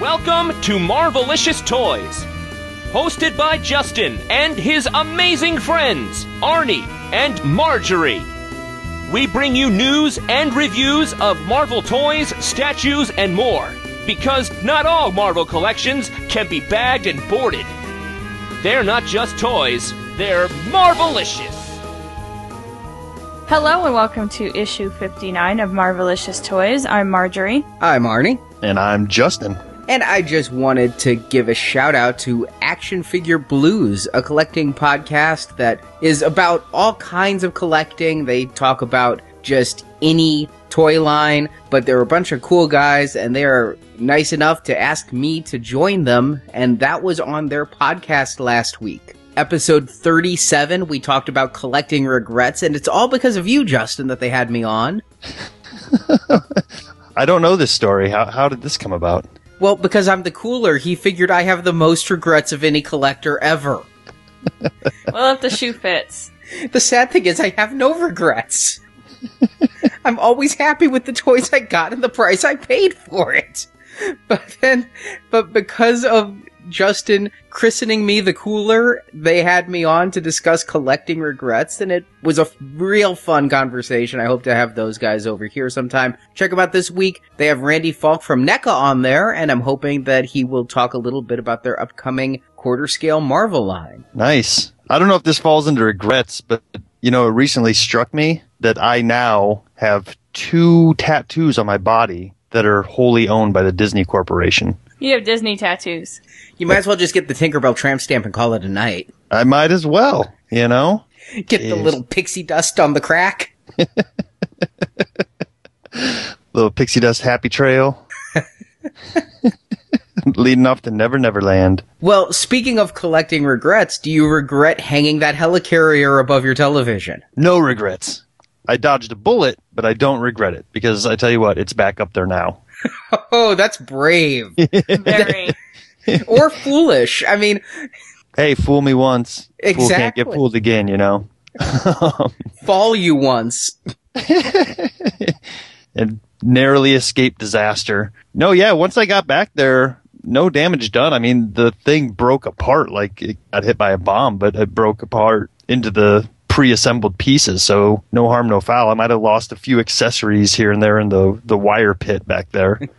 Welcome to Marvelicious Toys. Hosted by Justin and his amazing friends, Arnie and Marjorie. We bring you news and reviews of Marvel toys, statues, and more. Because not all Marvel collections can be bagged and boarded. They're not just toys, they're Marvelicious. Hello and welcome to issue 59 of Marvelicious Toys. I'm Marjorie. I'm Arnie. And I'm Justin. And I just wanted to give a shout out to Action Figure Blues, a collecting podcast that is about all kinds of collecting. They talk about just any toy line, but they're a bunch of cool guys and they are nice enough to ask me to join them. And that was on their podcast last week. Episode 37, we talked about collecting regrets, and it's all because of you, Justin, that they had me on. I don't know this story. How, how did this come about? Well, because I'm the cooler, he figured I have the most regrets of any collector ever. well, if the shoe fits. The sad thing is, I have no regrets. I'm always happy with the toys I got and the price I paid for it. But then, but because of Justin christening me the cooler, they had me on to discuss collecting regrets, and it was a real fun conversation. I hope to have those guys over here sometime. Check them out this week. They have Randy Falk from NECA on there, and I'm hoping that he will talk a little bit about their upcoming quarter scale Marvel line. Nice. I don't know if this falls into regrets, but you know, it recently struck me that I now have two tattoos on my body that are wholly owned by the Disney Corporation. You have Disney tattoos. You might as well just get the Tinkerbell tramp stamp and call it a night. I might as well, you know? Get Jeez. the little pixie dust on the crack. little pixie dust happy trail. Leading off to Never Never Land. Well, speaking of collecting regrets, do you regret hanging that helicarrier above your television? No regrets. I dodged a bullet, but I don't regret it because I tell you what, it's back up there now. oh, that's brave. Very. or foolish. I mean, hey, fool me once. Exactly. Fool can't get fooled again, you know. Fall you once. and narrowly escaped disaster. No, yeah, once I got back there, no damage done. I mean, the thing broke apart like it got hit by a bomb, but it broke apart into the pre-assembled pieces. So no harm, no foul. I might have lost a few accessories here and there in the the wire pit back there.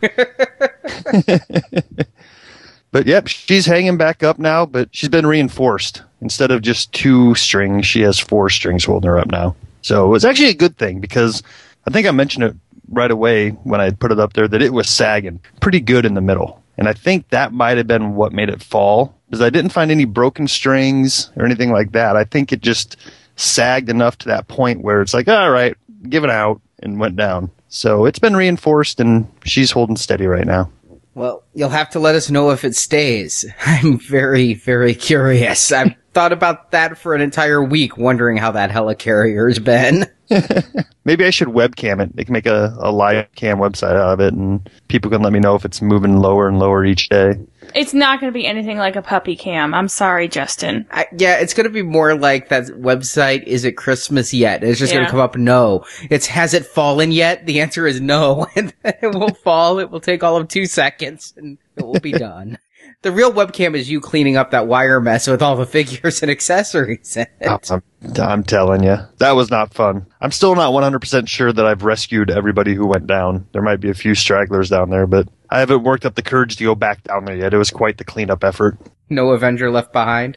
but yep, she's hanging back up now. But she's been reinforced. Instead of just two strings, she has four strings holding her up now. So it's actually a good thing because I think I mentioned it right away when I put it up there that it was sagging pretty good in the middle. And I think that might have been what made it fall because I didn't find any broken strings or anything like that. I think it just sagged enough to that point where it's like, all right, give it out and went down. So it's been reinforced and she's holding steady right now. Well, you'll have to let us know if it stays. I'm very, very curious. I've thought about that for an entire week, wondering how that helicarrier's been. Maybe I should webcam it. They can make a, a live cam website out of it, and people can let me know if it's moving lower and lower each day. It's not going to be anything like a puppy cam. I'm sorry, Justin. I, yeah, it's going to be more like that website. Is it Christmas yet? It's just yeah. going to come up. No. It's has it fallen yet? The answer is no, and it will fall. It will take all of two seconds, and it will be done. The real webcam is you cleaning up that wire mess with all the figures and accessories in it. I'm, I'm telling you, that was not fun. I'm still not 100% sure that I've rescued everybody who went down. There might be a few stragglers down there, but I haven't worked up the courage to go back down there yet. It was quite the cleanup effort. No Avenger left behind?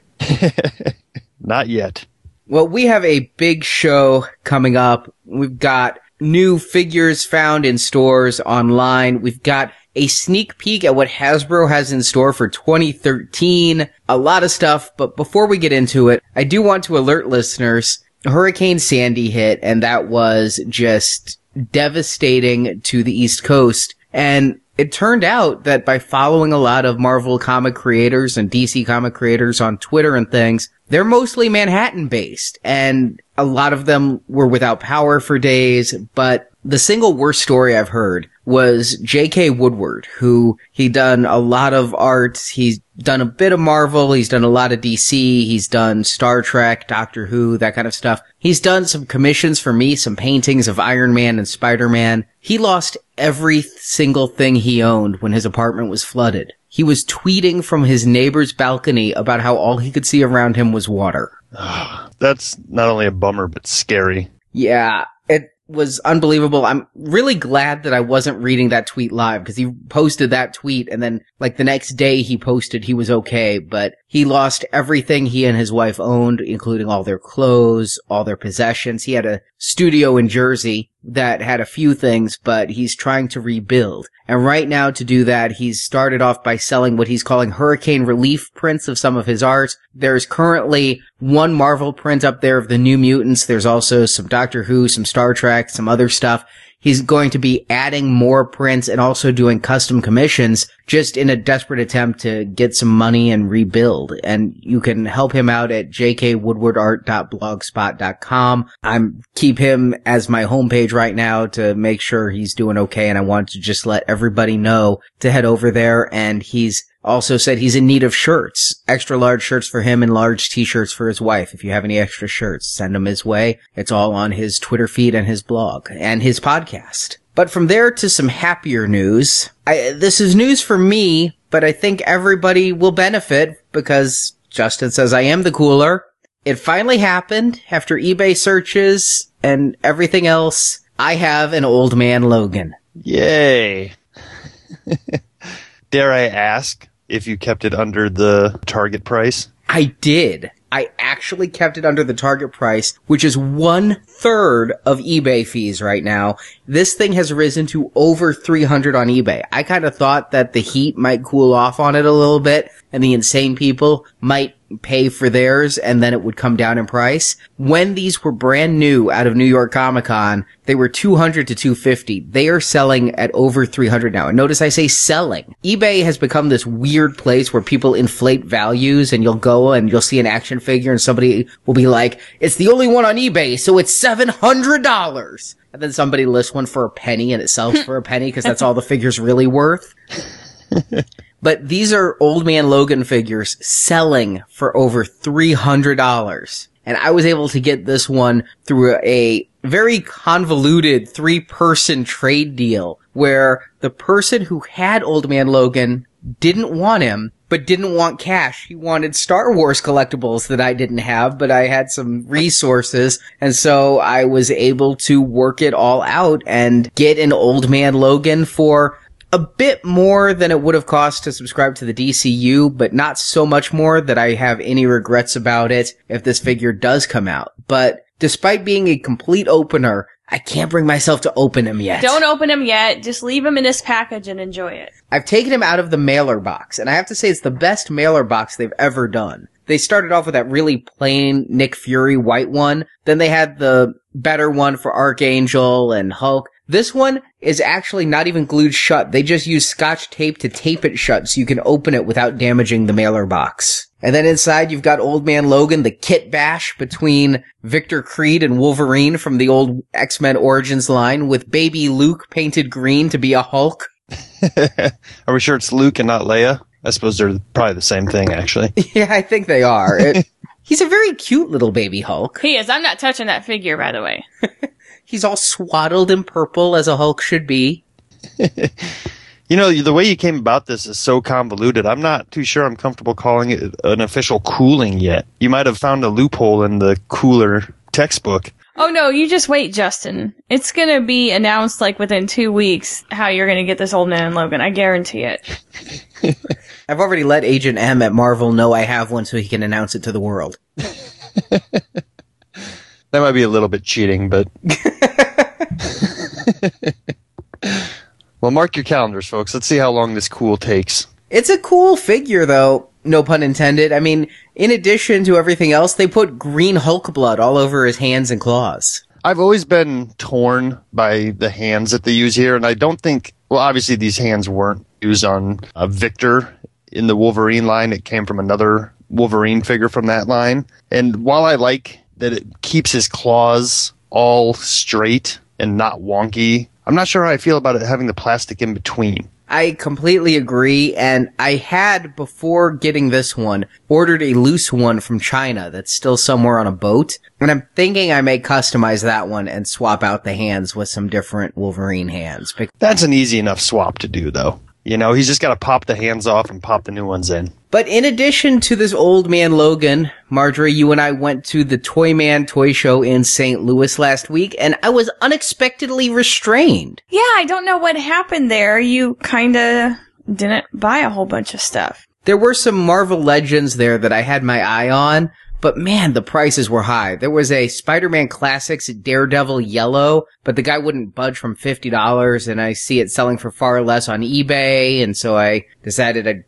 not yet. Well, we have a big show coming up. We've got new figures found in stores online. We've got a sneak peek at what Hasbro has in store for 2013. A lot of stuff, but before we get into it, I do want to alert listeners, Hurricane Sandy hit and that was just devastating to the East Coast. And it turned out that by following a lot of Marvel comic creators and DC comic creators on Twitter and things, they're mostly Manhattan based and a lot of them were without power for days, but the single worst story I've heard was J.K. Woodward, who he done a lot of art. He's done a bit of Marvel. He's done a lot of DC. He's done Star Trek, Doctor Who, that kind of stuff. He's done some commissions for me, some paintings of Iron Man and Spider-Man. He lost every single thing he owned when his apartment was flooded. He was tweeting from his neighbor's balcony about how all he could see around him was water. That's not only a bummer, but scary. Yeah, it was unbelievable. I'm really glad that I wasn't reading that tweet live because he posted that tweet and then like the next day he posted he was okay, but he lost everything he and his wife owned, including all their clothes, all their possessions. He had a studio in Jersey that had a few things, but he's trying to rebuild. And right now to do that, he's started off by selling what he's calling hurricane relief prints of some of his art. There's currently one Marvel print up there of the New Mutants. There's also some Doctor Who, some Star Trek, some other stuff. He's going to be adding more prints and also doing custom commissions just in a desperate attempt to get some money and rebuild. And you can help him out at jkwoodwardart.blogspot.com. I'm keep him as my homepage right now to make sure he's doing okay. And I want to just let everybody know to head over there. And he's also said he's in need of shirts, extra large shirts for him and large t-shirts for his wife. If you have any extra shirts, send them his way. It's all on his Twitter feed and his blog and his podcast. But from there to some happier news. I, this is news for me, but I think everybody will benefit because Justin says I am the cooler. It finally happened after eBay searches and everything else. I have an old man Logan. Yay. Dare I ask if you kept it under the target price? I did. I actually kept it under the target price, which is one third of eBay fees right now. This thing has risen to over 300 on eBay. I kind of thought that the heat might cool off on it a little bit and the insane people might pay for theirs and then it would come down in price. When these were brand new out of New York Comic Con, they were 200 to 250. They are selling at over 300 now. And notice I say selling. eBay has become this weird place where people inflate values and you'll go and you'll see an action figure and somebody will be like, it's the only one on eBay, so it's $700. And then somebody lists one for a penny and it sells for a penny because that's all the figure's really worth. But these are old man Logan figures selling for over $300. And I was able to get this one through a very convoluted three person trade deal where the person who had old man Logan didn't want him, but didn't want cash. He wanted Star Wars collectibles that I didn't have, but I had some resources. And so I was able to work it all out and get an old man Logan for a bit more than it would have cost to subscribe to the DCU, but not so much more that I have any regrets about it if this figure does come out. But despite being a complete opener, I can't bring myself to open him yet. Don't open him yet. Just leave him in his package and enjoy it. I've taken him out of the mailer box, and I have to say it's the best mailer box they've ever done. They started off with that really plain Nick Fury white one. Then they had the better one for Archangel and Hulk. This one is actually not even glued shut. They just use scotch tape to tape it shut so you can open it without damaging the mailer box. And then inside you've got Old Man Logan, the kit bash between Victor Creed and Wolverine from the old X-Men Origins line with baby Luke painted green to be a Hulk. Are we sure it's Luke and not Leia? I suppose they're probably the same thing, actually. yeah, I think they are. It, he's a very cute little baby Hulk. He is. I'm not touching that figure, by the way. He's all swaddled in purple as a Hulk should be. You know, the way you came about this is so convoluted. I'm not too sure I'm comfortable calling it an official cooling yet. You might have found a loophole in the cooler textbook. Oh no, you just wait, Justin. It's gonna be announced like within two weeks how you're gonna get this old man and Logan. I guarantee it. I've already let Agent M at Marvel know I have one so he can announce it to the world. That might be a little bit cheating, but. well, mark your calendars, folks. Let's see how long this cool takes. It's a cool figure, though. No pun intended. I mean, in addition to everything else, they put green Hulk blood all over his hands and claws. I've always been torn by the hands that they use here, and I don't think. Well, obviously, these hands weren't used on uh, Victor in the Wolverine line. It came from another Wolverine figure from that line. And while I like that it keeps his claws all straight and not wonky, I'm not sure how I feel about it having the plastic in between. I completely agree, and I had, before getting this one, ordered a loose one from China that's still somewhere on a boat, and I'm thinking I may customize that one and swap out the hands with some different Wolverine hands. That's an easy enough swap to do, though. You know, he's just got to pop the hands off and pop the new ones in. But in addition to this old man Logan, Marjorie, you and I went to the Toy Man Toy Show in St. Louis last week, and I was unexpectedly restrained. Yeah, I don't know what happened there. You kinda didn't buy a whole bunch of stuff. There were some Marvel Legends there that I had my eye on, but man, the prices were high. There was a Spider-Man Classics Daredevil Yellow, but the guy wouldn't budge from $50 and I see it selling for far less on eBay, and so I decided I'd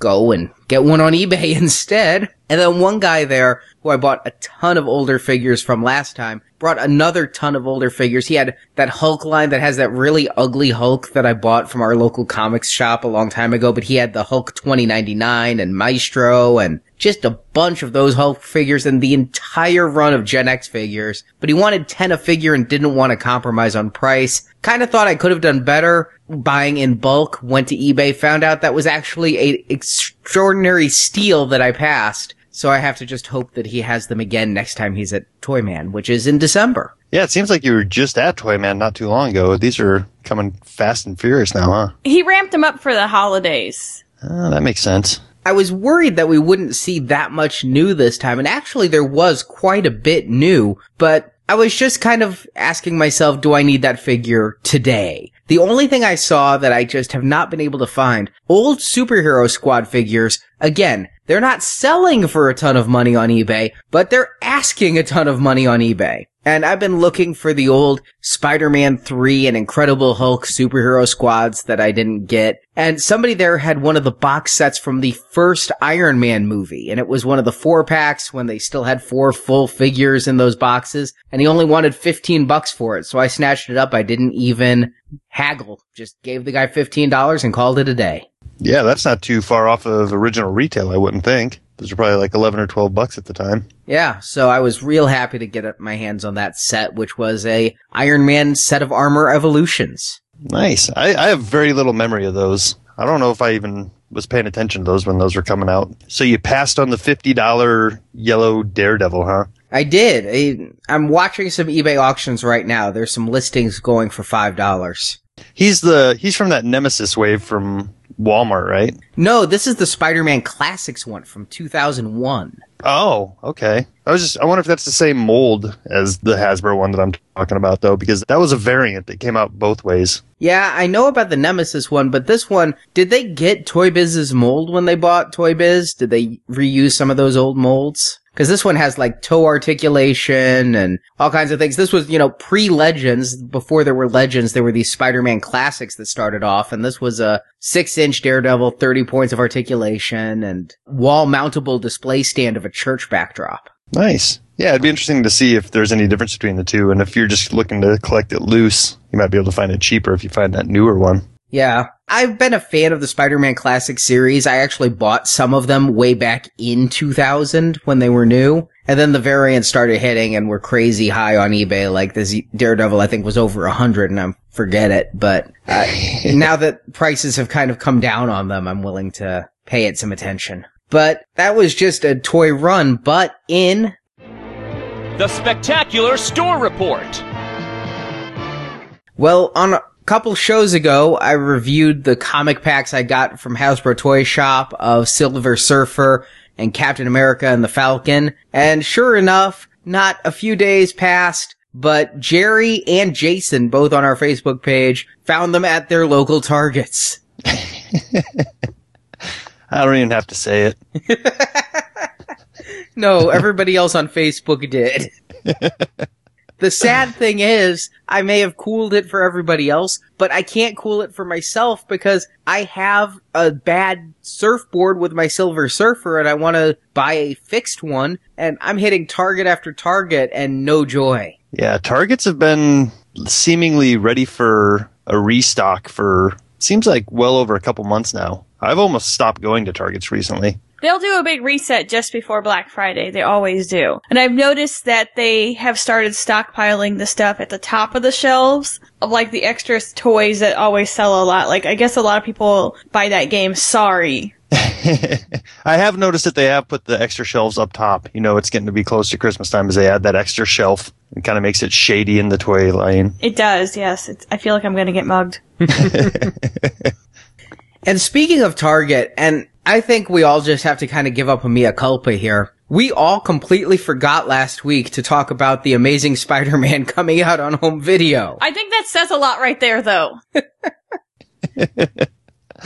go and get one on eBay instead. And then one guy there who I bought a ton of older figures from last time brought another ton of older figures. He had that Hulk line that has that really ugly Hulk that I bought from our local comics shop a long time ago, but he had the Hulk 2099 and Maestro and just a bunch of those Hulk figures and the entire run of Gen X figures. But he wanted 10 a figure and didn't want to compromise on price. Kind of thought I could have done better buying in bulk, went to eBay, found out that was actually a extraordinary steal that I passed. So I have to just hope that he has them again next time he's at Toyman, which is in December. Yeah, it seems like you were just at Toyman not too long ago. These are coming fast and furious now, huh? He ramped them up for the holidays. Uh, that makes sense. I was worried that we wouldn't see that much new this time, and actually there was quite a bit new, but I was just kind of asking myself, do I need that figure today? The only thing I saw that I just have not been able to find, old superhero squad figures, again, they're not selling for a ton of money on eBay, but they're asking a ton of money on eBay. And I've been looking for the old Spider-Man 3 and Incredible Hulk superhero squads that I didn't get. And somebody there had one of the box sets from the first Iron Man movie. And it was one of the four packs when they still had four full figures in those boxes. And he only wanted 15 bucks for it. So I snatched it up. I didn't even haggle. Just gave the guy $15 and called it a day. Yeah, that's not too far off of original retail, I wouldn't think. Those are probably like 11 or 12 bucks at the time. Yeah, so I was real happy to get my hands on that set, which was a Iron Man set of armor evolutions. Nice. I, I have very little memory of those. I don't know if I even was paying attention to those when those were coming out. So you passed on the $50 yellow Daredevil, huh? I did. I, I'm watching some eBay auctions right now. There's some listings going for $5. He's the he's from that Nemesis wave from Walmart, right? No, this is the Spider-Man Classics one from 2001. Oh, okay. I was just I wonder if that's the same mold as the Hasbro one that I'm talking about though because that was a variant that came out both ways. Yeah, I know about the Nemesis one, but this one, did they get Toy Biz's mold when they bought Toy Biz? Did they reuse some of those old molds? Cause this one has like toe articulation and all kinds of things. This was, you know, pre-Legends. Before there were Legends, there were these Spider-Man classics that started off, and this was a six-inch Daredevil, 30 points of articulation, and wall-mountable display stand of a church backdrop. Nice. Yeah, it'd be interesting to see if there's any difference between the two, and if you're just looking to collect it loose, you might be able to find it cheaper if you find that newer one. Yeah. I've been a fan of the Spider-Man Classic series. I actually bought some of them way back in 2000 when they were new. And then the variants started hitting and were crazy high on eBay. Like this Daredevil, I think was over a hundred and I forget it. But uh, now that prices have kind of come down on them, I'm willing to pay it some attention. But that was just a toy run. But in The Spectacular Store Report. Well, on a couple shows ago, I reviewed the comic packs I got from Hasbro Toy Shop of Silver Surfer and Captain America and the Falcon. And sure enough, not a few days passed, but Jerry and Jason, both on our Facebook page, found them at their local Targets. I don't even have to say it. No, everybody else on Facebook did. The sad thing is, I may have cooled it for everybody else, but I can't cool it for myself because I have a bad surfboard with my Silver Surfer and I want to buy a fixed one and I'm hitting target after target and no joy. Yeah, Targets have been seemingly ready for a restock for seems like well over a couple months now. I've almost stopped going to Targets recently. They'll do a big reset just before Black Friday. They always do. And I've noticed that they have started stockpiling the stuff at the top of the shelves of like the extra toys that always sell a lot. Like I guess a lot of people buy that game Sorry. I have noticed that they have put the extra shelves up top. You know, it's getting to be close to Christmas time as they add that extra shelf. It kind of makes it shady in the toy line. It does, yes. It's, I feel like I'm going to get mugged. And speaking of Target, and I think we all just have to kind of give up a mea culpa here. We all completely forgot last week to talk about the Amazing Spider-Man coming out on home video. I think that says a lot right there, though.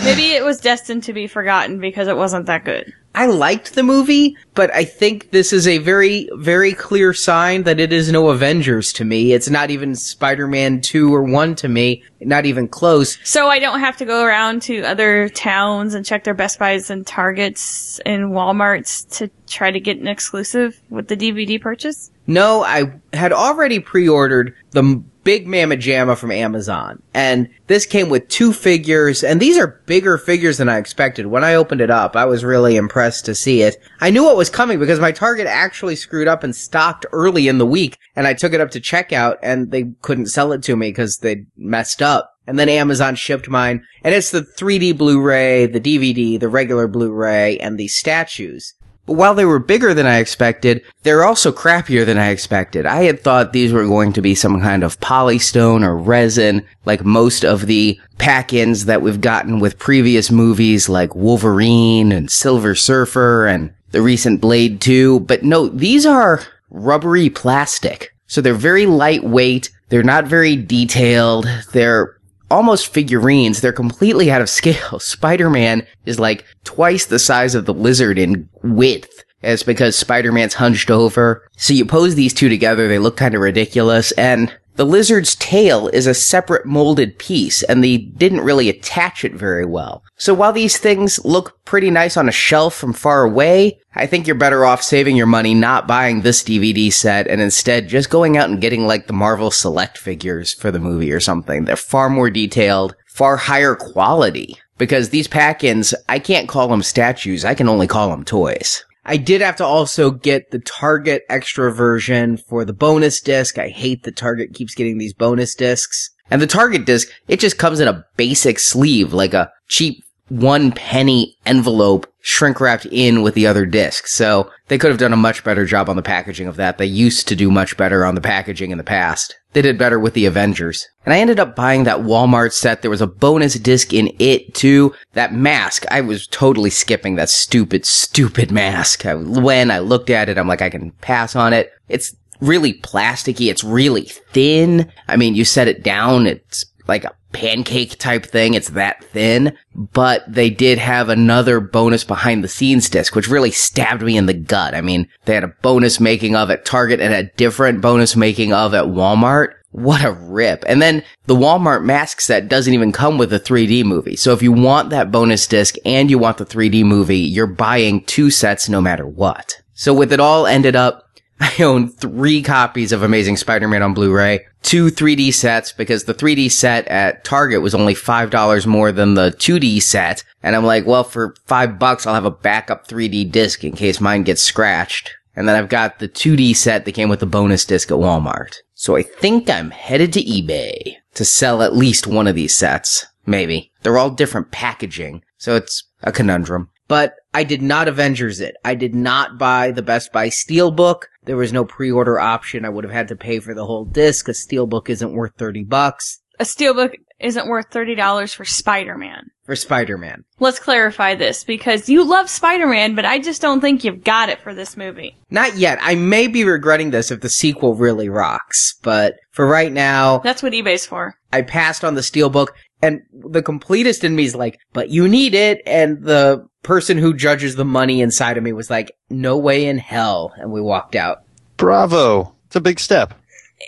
Maybe it was destined to be forgotten because it wasn't that good. I liked the movie, but I think this is a very, very clear sign that it is no Avengers to me. It's not even Spider-Man 2 or 1 to me. Not even close. So I don't have to go around to other towns and check their Best Buys and Targets and Walmarts to try to get an exclusive with the DVD purchase? No, I had already pre-ordered the big Mamma Jamma from Amazon. And this came with two figures, and these are bigger figures than I expected. When I opened it up, I was really impressed to see it. I knew what was coming because my Target actually screwed up and stocked early in the week, and I took it up to checkout, and they couldn't sell it to me because they messed up. And then Amazon shipped mine, and it's the 3D Blu-ray, the DVD, the regular Blu-ray, and the statues. But while they were bigger than I expected, they're also crappier than I expected. I had thought these were going to be some kind of polystone or resin, like most of the pack-ins that we've gotten with previous movies like Wolverine and Silver Surfer and the recent Blade 2. But no, these are rubbery plastic. So they're very lightweight. They're not very detailed. They're almost figurines. They're completely out of scale. Spider-Man is like twice the size of the lizard in width. It's because Spider-Man's hunched over. So you pose these two together, they look kind of ridiculous, and the lizard's tail is a separate molded piece, and they didn't really attach it very well. So while these things look pretty nice on a shelf from far away, I think you're better off saving your money not buying this DVD set and instead just going out and getting like the Marvel Select figures for the movie or something. They're far more detailed, far higher quality. Because these pack-ins, I can't call them statues, I can only call them toys. I did have to also get the Target extra version for the bonus disc. I hate that Target keeps getting these bonus discs. And the Target disc, it just comes in a basic sleeve, like a cheap one penny envelope shrink wrapped in with the other disc. So they could have done a much better job on the packaging of that. They used to do much better on the packaging in the past. They did better with the Avengers. And I ended up buying that Walmart set. There was a bonus disc in it too. That mask, I was totally skipping that stupid, stupid mask. I, when I looked at it, I'm like, I can pass on it. It's really plasticky. It's really thin. I mean, you set it down, it's like a pancake type thing. It's that thin, but they did have another bonus behind the scenes disc, which really stabbed me in the gut. I mean, they had a bonus making of at Target and a different bonus making of at Walmart. What a rip. And then the Walmart mask set doesn't even come with a 3D movie. So if you want that bonus disc and you want the 3D movie, you're buying two sets no matter what. So with it all ended up I own three copies of Amazing Spider-Man on Blu-ray, two 3D sets because the 3D set at Target was only $5 more than the 2D set. And I'm like, well, for five bucks, I'll have a backup 3D disc in case mine gets scratched. And then I've got the 2D set that came with the bonus disc at Walmart. So I think I'm headed to eBay to sell at least one of these sets. Maybe. They're all different packaging. So it's a conundrum. But I did not Avengers it. I did not buy the Best Buy Steelbook. There was no pre-order option. I would have had to pay for the whole disc. A Steelbook isn't worth 30 bucks A steelbook isn't worth $30 for Spider-Man. for Spider-Man. Let's clarify this because you love Spider-Man, but I just don't think you've got it for this movie. Not yet. I may be regretting this if the sequel really rocks, but for right now, That's what eBay's for. I passed on the Steelbook and the completist in me is like, but you need it. And the person who judges the money inside of me was like, no way in hell. And we walked out. Bravo. It's a big step.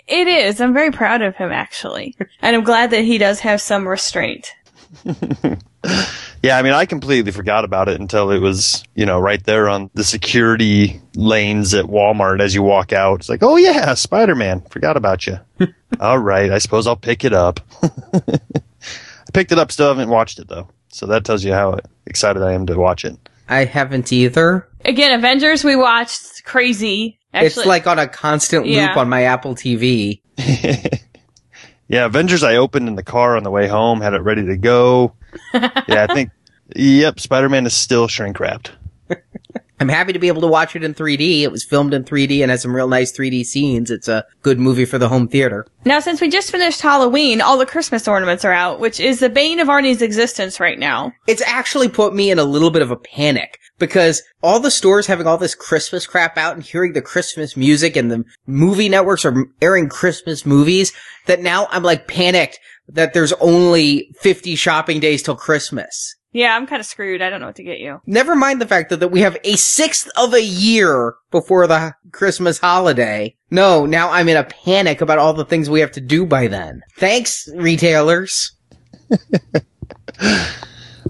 It is. I'm very proud of him, actually. and I'm glad that he does have some restraint. Yeah, I mean, I completely forgot about it until it was, you know, right there on the security lanes at Walmart as you walk out. It's like, oh yeah, Spider Man. Forgot about you. All right, I suppose I'll pick it up. I picked it up, still haven't watched it though. So that tells you how excited I am to watch it. I haven't either. Again, Avengers we watched crazy. Actually, it's like on a constant loop Yeah. on my Apple TV. yeah, Avengers I opened in the car on the way home, had it ready to go. yeah, I think, yep, Spider Man is still shrink wrapped. I'm happy to be able to watch it in 3D. It was filmed in 3D and has some real nice 3D scenes. It's a good movie for the home theater. now since we just finished Halloween, all the Christmas ornaments are out, which is the bane of Arnie's existence right now. It's actually put me in a little bit of a panic because all the stores having all this Christmas crap out and hearing the Christmas music and the movie networks are airing Christmas movies that now I'm like panicked that there's only 50 shopping days till Christmas. Yeah, I'm kind of screwed. I don't know what to get you. Never mind the fact that, that we have a sixth of a year before the Christmas holiday. No, now I'm in a panic about all the things we have to do by then. Thanks, retailers.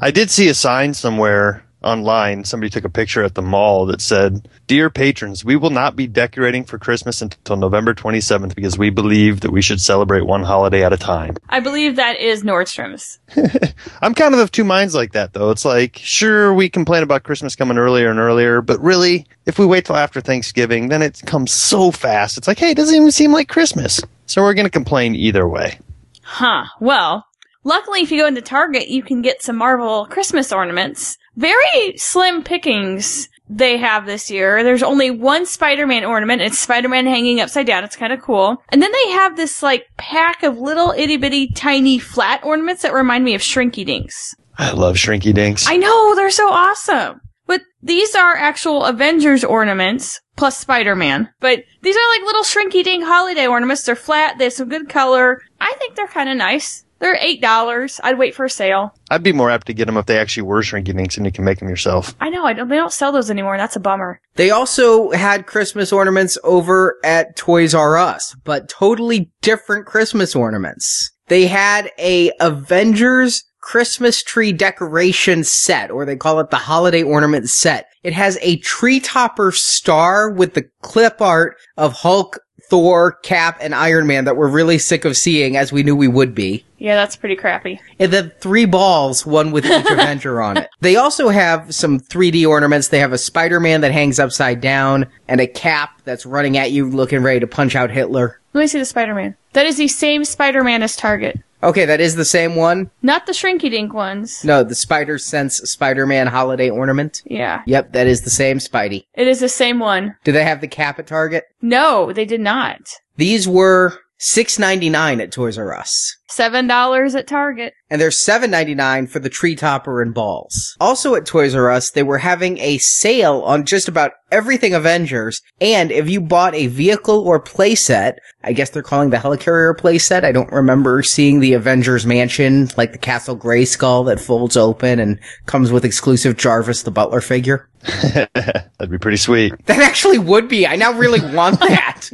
I did see a sign somewhere online. Somebody took a picture at the mall that said, Dear patrons, we will not be decorating for Christmas until November 27th because we believe that we should celebrate one holiday at a time. I believe that is Nordstrom's. I'm kind of of two minds like that, though. It's like, sure, we complain about Christmas coming earlier and earlier, but really, if we wait till after Thanksgiving, then it comes so fast. It's like, hey, it doesn't even seem like Christmas. So we're going to complain either way. Huh. Well, luckily if you go into Target, you can get some Marvel Christmas ornaments. Very slim pickings they have this year. There's only one Spider-Man ornament. It's Spider-Man hanging upside down. It's kind of cool. And then they have this like pack of little itty bitty tiny flat ornaments that remind me of Shrinky Dinks. I love Shrinky Dinks. I know, they're so awesome. But these are actual Avengers ornaments plus Spider-Man. But these are like little shrinky dink holiday ornaments. They're flat. They have some good color. I think they're kind of nice. They're eight dollars. I'd wait for a sale. I'd be more apt to get them if they actually were Shrinky Dinks and you can make them yourself. I know. I don't. They don't sell those anymore. and That's a bummer. They also had Christmas ornaments over at Toys R Us, but totally different Christmas ornaments. They had a Avengers Christmas tree decoration set, or they call it the holiday ornament set. It has a tree topper star with the clip art of Hulk, Thor, Cap, and Iron Man that we're really sick of seeing as we knew we would be. Yeah, that's pretty crappy. And then three balls, one with each Avenger on it. They also have some 3D ornaments. They have a Spider-Man that hangs upside down and a cap that's running at you looking ready to punch out Hitler. Let me see the Spider-Man. That is the same Spider-Man as Target, Okay, that is the same one. not the shrinky dink ones. No, the Spider Sense Spider-Man holiday ornament. Yeah, Yep, that is the same Spidey. it is the same one. Do they have the cap at Target? No, they did not. These were six ninety nine at Toys R Us. Seven dollars at Target. and they're seven ninety nine for the tree topper and balls. Also at Toys R Us, they were having a sale on just about everything Avengers, and if you bought a vehicle or playset, I guess they're calling the Helicarrier playset. I don't remember seeing the Avengers mansion, like the Castle Grayskull that folds open and comes with exclusive Jarvis the Butler figure. That'd be pretty sweet. That actually would be. I now really want that.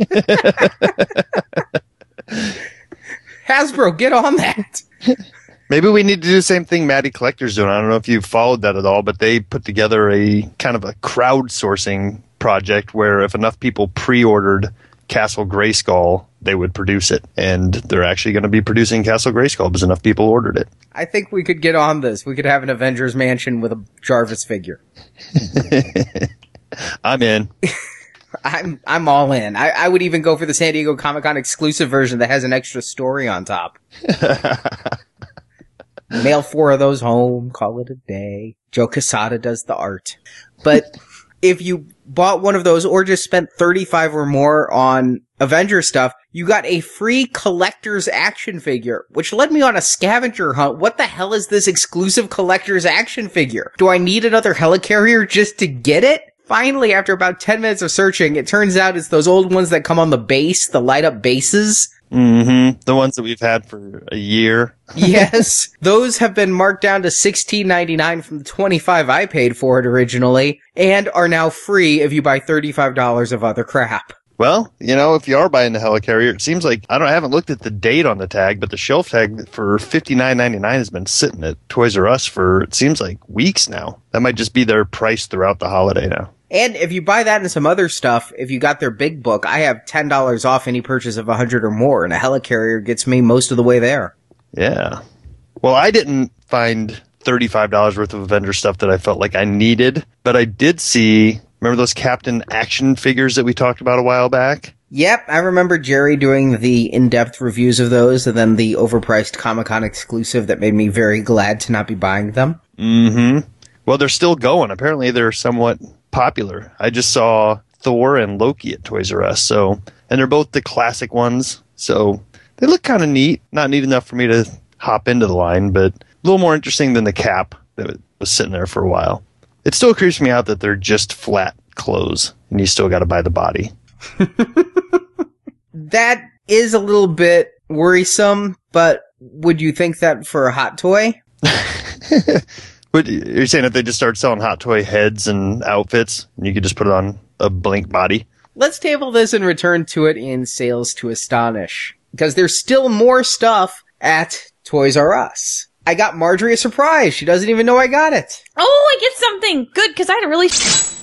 Hasbro, get on that. Maybe we need to do the same thing Matty Collector's doing. I don't know if you've followed that at all, but they put together a kind of a crowdsourcing project where if enough people pre-ordered Castle Grayskull, they would produce it. And they're actually going to be producing Castle Grayskull because enough people ordered it. I think we could get on this. We could have an Avengers mansion with a Jarvis figure. I'm in. I'm I'm all in. I, I would even go for the San Diego Comic Con exclusive version that has an extra story on top. Mail four of those home, call it a day. Joe Quesada does the art. But if you bought one of those or just spent 35 or more on Avenger stuff, you got a free collector's action figure, which led me on a scavenger hunt. What the hell is this exclusive collector's action figure? Do I need another helicarrier just to get it? Finally, after about 10 minutes of searching, it turns out it's those old ones that come on the base, the light up bases. Mm-hmm. The ones that we've had for a year. yes, those have been marked down to sixteen ninety nine from the twenty five I paid for it originally, and are now free if you buy thirty five dollars of other crap. Well, you know, if you are buying the helicarrier, it seems like I don't I haven't looked at the date on the tag, but the shelf tag for fifty nine ninety nine has been sitting at Toys R Us for it seems like weeks now. That might just be their price throughout the holiday now. And if you buy that and some other stuff, if you got their big book, I have ten dollars off any purchase of a hundred or more, and a helicarrier gets me most of the way there. Yeah. Well, I didn't find $35 worth of Avenger stuff that I felt like I needed. But I did see, remember those Captain Action figures that we talked about a while back? Yep, I remember Jerry doing the in-depth reviews of those and then the overpriced Comic-Con exclusive that made me very glad to not be buying them. Mm hmm. Well, they're still going. Apparently, they're somewhat popular. I just saw Thor and Loki at Toys R Us. So, and they're both the classic ones. So they look kind of neat. Not neat enough for me to hop into the line, but a little more interesting than the cap that was sitting there for a while. It still creeps me out that they're just flat clothes and you still got to buy the body. That is a little bit worrisome, but would you think that for a hot toy? But you're saying if they just start selling hot toy heads and outfits, and you could just put it on a blank body? Let's table this and return to it in sales to astonish. Because there's still more stuff at Toys R Us. I got Marjorie a surprise. She doesn't even know I got it. Oh, I get something good because I had a really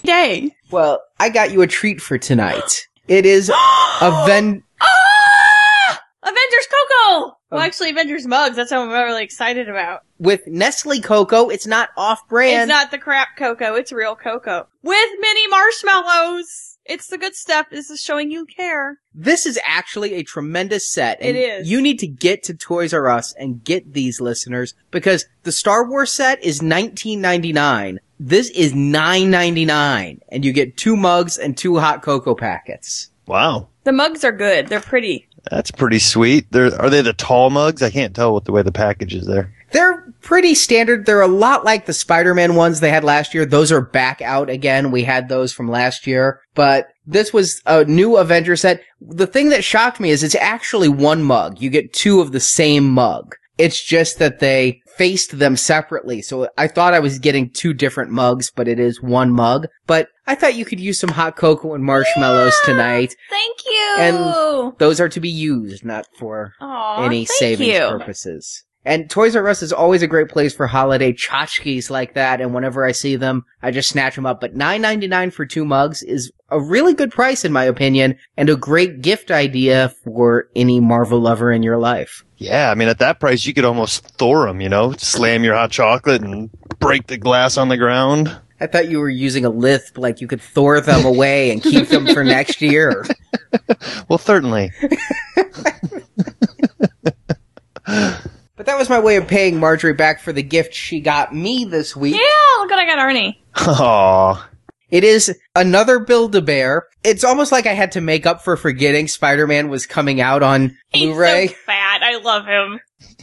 day. Well, I got you a treat for tonight. It is Aven- Ah! Avengers Coco! Well, actually, Avengers Mugs. That's what I'm really excited about. with Nestle Cocoa. It's not off-brand. it's not the crap cocoa. It's real cocoa. With mini marshmallows. It's the good stuff. This is showing you care. This is actually a tremendous set. and It is. You need to get to Toys R Us and get these listeners because the Star Wars set is nineteen ninety nine. This is nine ninety nine, and you get two mugs and two hot cocoa packets. Wow. The mugs are good. They're pretty. That's pretty sweet. They're, are they the tall mugs? I can't tell with the way the package is there. They're pretty standard. They're a lot like the Spider-Man ones they had last year. Those are back out again. We had those from last year, but this was a new Avenger set. The thing that shocked me is it's actually one mug. You get two of the same mug. It's just that they faced them separately. So I thought I was getting two different mugs, but it is one mug. But I thought you could use some hot cocoa and marshmallows Yeah. tonight. Thank you. And Those are to be used, not for Aw, any savings you. purposes. And Toys R Us is always a great place for holiday tchotchkes like that, and whenever I see them, I just snatch them up. But nine ninety nine for two mugs is a really good price in my opinion, and a great gift idea for any Marvel lover in your life. Yeah, I mean, at that price, you could almost Thor them, you know? Slam your hot chocolate and break the glass on the ground. I thought you were using a lisp, like you could Thor them away and keep them for next year. Well, certainly. But that was my way of paying Marjorie back for the gift she got me this week. Yeah, look what I got, Arnie. Aw. It is another Build-A-Bear. It's almost like I had to make up for forgetting Spider-Man was coming out on He's Blu-ray. so fat. I love him.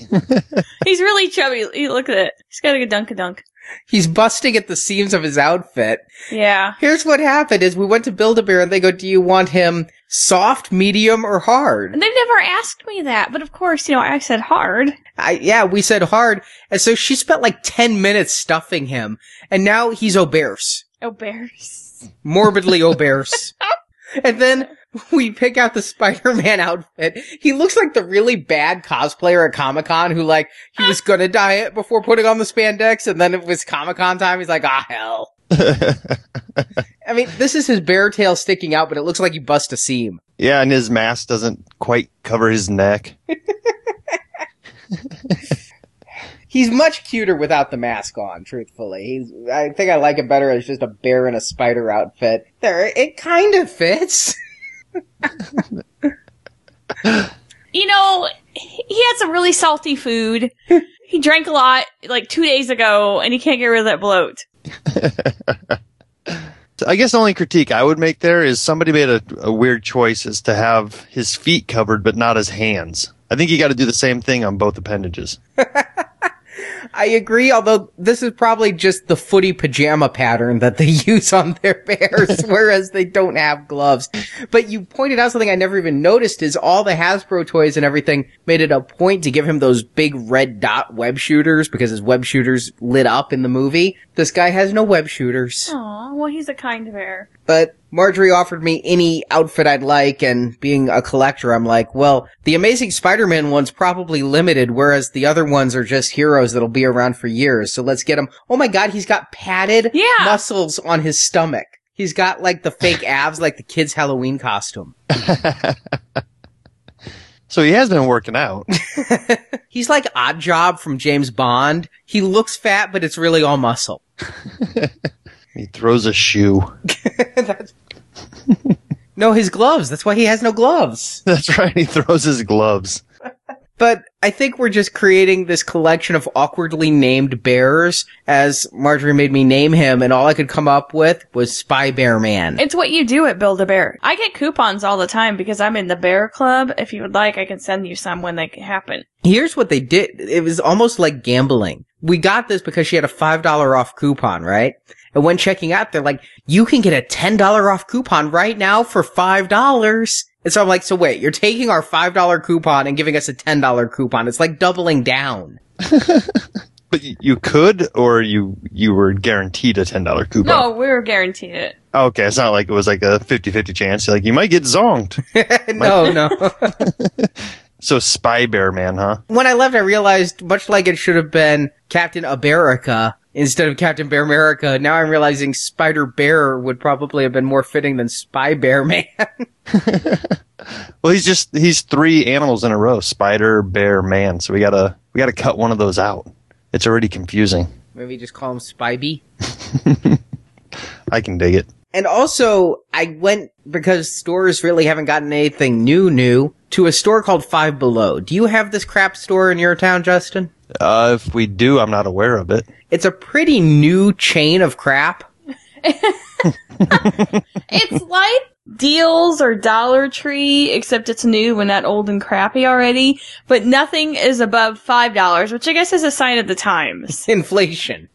He's really chubby. He- Look at it. He's got a good dunk a dunk. He's busting at the seams of his outfit. Yeah. Here's what happened is we went to Build-A-Bear and they go, do you want him soft, medium, or hard? And they've never asked me that, but of course, you know, I said hard. I, yeah, we said hard. And so she spent like 10 minutes stuffing him. And now he's obese. Bears. Morbidly obese. and then we pick out the Spider-Man outfit. He looks like the really bad cosplayer at Comic-Con who like, he was gonna diet before putting on the spandex and then it was Comic-Con time. He's like, ah, hell. I mean, this is his bear tail sticking out, but it looks like he bust a seam. yeah, and his mask doesn't quite cover his neck. He's much cuter without the mask on, truthfully. He's, I think I like it better as just a bear in a spider outfit. There, it kind of fits. You know, he had some really salty food. he drank a lot like two days ago, and he can't get rid of that bloat. I guess the only critique I would make there is somebody made a, a weird choice is to have his feet covered but not his hands. I think you got to do the same thing on both appendages. I agree, although this is probably just the footy pajama pattern that they use on their bears, whereas they don't have gloves. But you pointed out something I never even noticed is all the Hasbro toys and everything made it a point to give him those big red dot web shooters because his web shooters lit up in the movie. This guy has no web shooters. Aw, well, he's a kind bear. But Marjorie offered me any outfit I'd like, and being a collector, I'm like, well, the Amazing Spider-Man one's probably limited, whereas the other ones are just heroes that'll be around for years. So let's get him. Oh my god, he's got padded Yeah. muscles on his stomach. He's got like the fake abs, like the kid's Halloween costume. So he has been working out. He's like Oddjob from James Bond. He looks fat, but it's really all muscle. He throws a shoe. That's- no, his gloves. That's why he has no gloves. That's right. He throws his gloves. But I think we're just creating this collection of awkwardly named bears, as Marjorie made me name him, and all I could come up with was Spy Bear Man. It's what you do at Build a Bear. I get coupons all the time because I'm in the Bear Club. If you would like, I can send you some when they happen. Here's what they did. It was almost like gambling. We got this because she had a $5 off coupon, right? And when checking out, they're like, you can get a $10 off coupon right now for $5. And so I'm like, so wait, you're taking our $5 coupon and giving us a $10 coupon. It's like doubling down. But you could, or you you were guaranteed a ten dollar coupon. No, we're guaranteed it. Okay, it's not like it was like a 50-50 chance. Like you might get zonked. no, no. so Spy Bear Man, huh? when I left, I realized, much like it should have been Captain America instead of Captain Bear America, now I'm realizing Spider Bear would probably have been more fitting than Spy Bear Man. Well, he's just he's three animals in a row: spider, bear, man. So we gotta we gotta cut one of those out. It's already confusing. Maybe just call him Spybee. I can dig it. And also, I went because stores really haven't gotten anything new new to a store called Five Below. Do you have this crap store in your town, Justin? Uh, if we do, I'm not aware of it. It's a pretty new chain of crap. It's like Deals or Dollar Tree, except it's new and not old and crappy already. But nothing is above five dollars, which I guess is a sign of the times. inflation.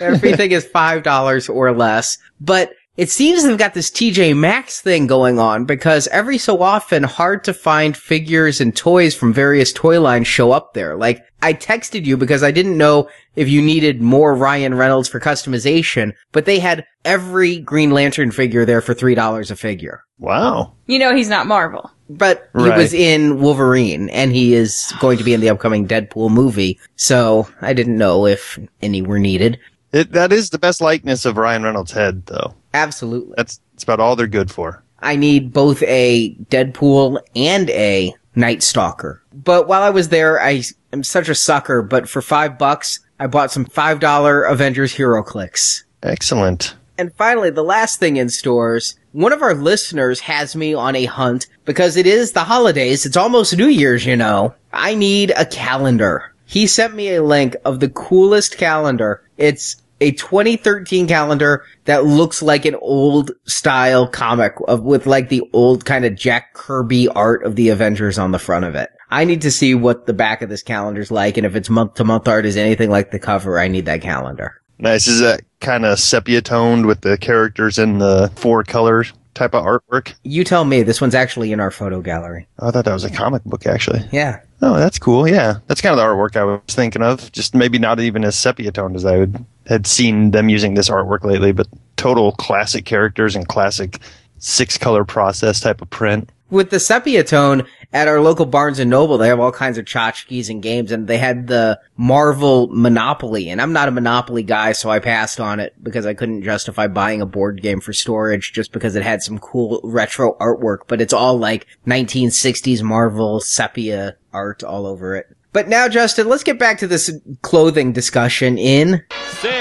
Everything is five dollars or less. But it seems they've got this TJ Maxx thing going on because every so often hard to find figures and toys from various toy lines show up there. Like I texted you because I didn't know if you needed more Ryan Reynolds for customization, but they had every Green Lantern figure there for three dollars a figure. Wow. You know he's not Marvel. But he Right. was in Wolverine and he is going to be in the upcoming Deadpool movie. So I didn't know if any were needed. It that is the best likeness of Ryan Reynolds' head, though. Absolutely. That's that's about all they're good for. I need both a Deadpool and a Night Stalker. But while I was there, I am such a sucker, but for five bucks, I bought some $5 Avengers HeroClix. Excellent. And finally, the last thing in stores, one of our listeners has me on a hunt because it is the holidays. It's almost New Year's, you know. I need a calendar. He sent me a link of the coolest calendar. It's a 2013 calendar that looks like an old style comic of, with like the old kind of Jack Kirby art of the Avengers on the front of it. I need to see what the back of this calendar's like and if it's month to month art is anything like the cover, I need that calendar. Nice. Is that kind of sepia toned with the characters in the four color type of artwork? You tell me, this one's actually in our photo gallery. I thought that was a comic book, actually. Yeah. Oh, that's cool. Yeah, that's kind of the artwork I was thinking of. Just maybe not even as sepia toned as I would, had seen them using this artwork lately, but total classic characters and classic six color process type of print. With the sepia tone at our local Barnes and Noble, they have all kinds of tchotchkes and games, and they had the Marvel Monopoly, and I'm not a Monopoly guy, so I passed on it because I couldn't justify buying a board game for storage just because it had some cool retro artwork, but it's all like 1960s Marvel sepia art all over it. But now, Justin, let's get back to this clothing discussion in Sales to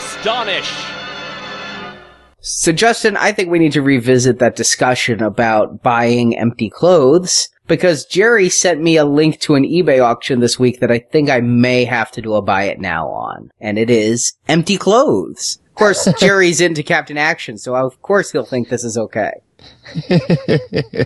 astonish. So Justin, I think we need to revisit that discussion about buying empty clothes because Jerry sent me a link to an eBay auction this week that I think I may have to do a buy it now on. And it is empty clothes. Of course, Jerry's into Captain Action, so of course he'll think this is okay.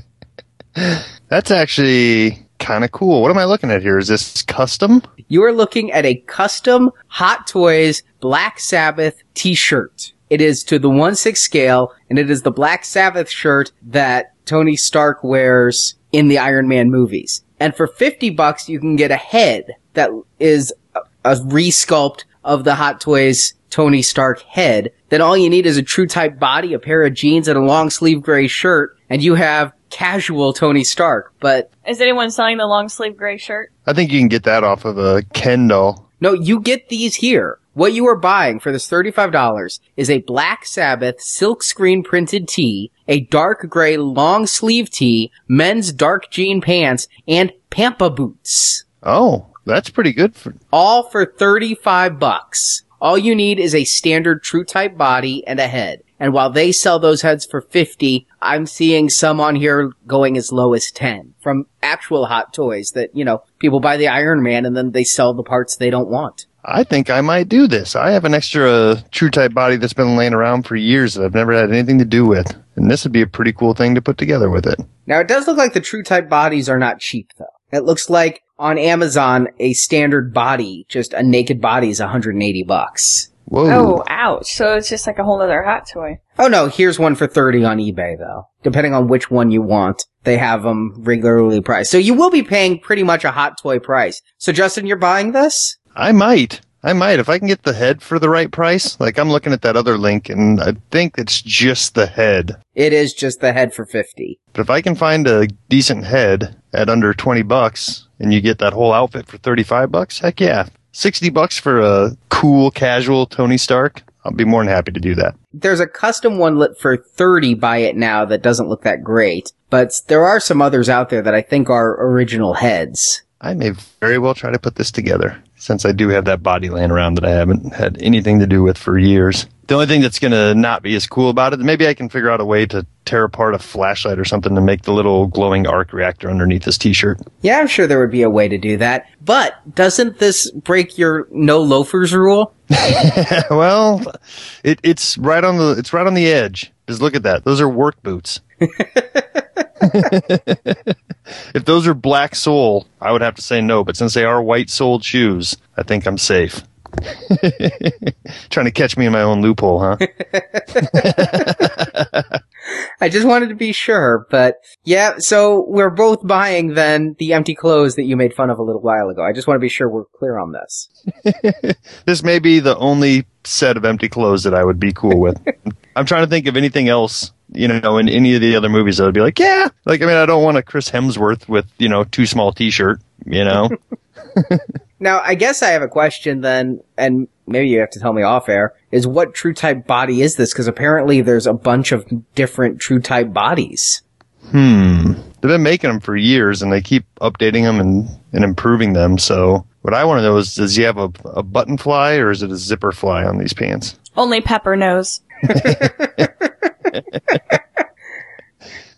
That's actually kind of cool. What am I looking at here? Is this custom? You are looking at a custom Hot Toys Black Sabbath t-shirt. It is to the 1-6 scale, and it is the Black Sabbath shirt that Tony Stark wears in the Iron Man movies. And for 50 bucks, you can get a head that is a, a resculpt of the Hot Toys Tony Stark head. Then all you need is a true type body, a pair of jeans, and a long sleeve gray shirt, and you have casual Tony Stark. But Is anyone selling the long sleeve gray shirt? I think you can get that off of a Ken doll. No, you get these here. What you are buying for this $35 is a Black Sabbath silkscreen printed tee, a dark gray long sleeve tee, men's dark jean pants, and Pampa boots. Oh, that's pretty good for. All for 35 bucks. All you need is a standard true type body and a head. And while they sell those heads for 50, I'm seeing some on here going as low as 10 from actual hot toys that, you know, people buy the Iron Man and then they sell the parts they don't want. I think I might do this. I have an extra uh, true type body that's been laying around for years that I've never had anything to do with. And this would be a pretty cool thing to put together with it. Now it does look like the true type bodies are not cheap though. It looks like on Amazon, a standard body, just a naked body is 180 bucks. Whoa. Oh, ouch. So it's just like a whole other hot toy. Oh no, here's one for 30 on eBay though. Depending on which one you want, they have them regularly priced. So you will be paying pretty much a hot toy price. So Justin, you're buying this? I might. I might. If I can get the head for the right price. Like I'm looking at that other link and I think it's just the head. It is just the head for 50. But if I can find a decent head at under 20 bucks and you get that whole outfit for 35 bucks, heck yeah. 60 bucks for a cool casual Tony Stark. I'll be more than happy to do that. There's a custom one lit for 30 by it now that doesn't look that great, but there are some others out there that I think are original heads. I may very well try to put this together since I do have that body laying around that I haven't had anything to do with for years. The only thing that's going to not be as cool about it, maybe I can figure out a way to tear apart a flashlight or something to make the little glowing arc reactor underneath this t-shirt. Yeah, I'm sure there would be a way to do that. But doesn't this break your no loafers rule? well, it, it's right on the it's right on the edge. Just look at that. Those are work boots. if those are black sole, I would have to say no. But since they are white soled shoes, I think I'm safe. Trying to catch me in my own loophole, huh? I just wanted to be sure, but yeah, so we're both buying then the empty clothes that you made fun of a little while ago. I just want to be sure we're clear on this. this may be the only set of empty clothes that I would be cool with. I'm trying to think of anything else, you know, in any of the other movies that would be like, yeah, like, I mean, I don't want a Chris Hemsworth with, you know, too small t-shirt, you know? Now, I guess I have a question then, and maybe you have to tell me off air, is what true type body is this? Because apparently there's a bunch of different true type bodies. Hmm. They've been making them for years and they keep updating them and, and improving them. So what I want to know is, does he have a, a button fly or is it a zipper fly on these pants? Only Pepper knows.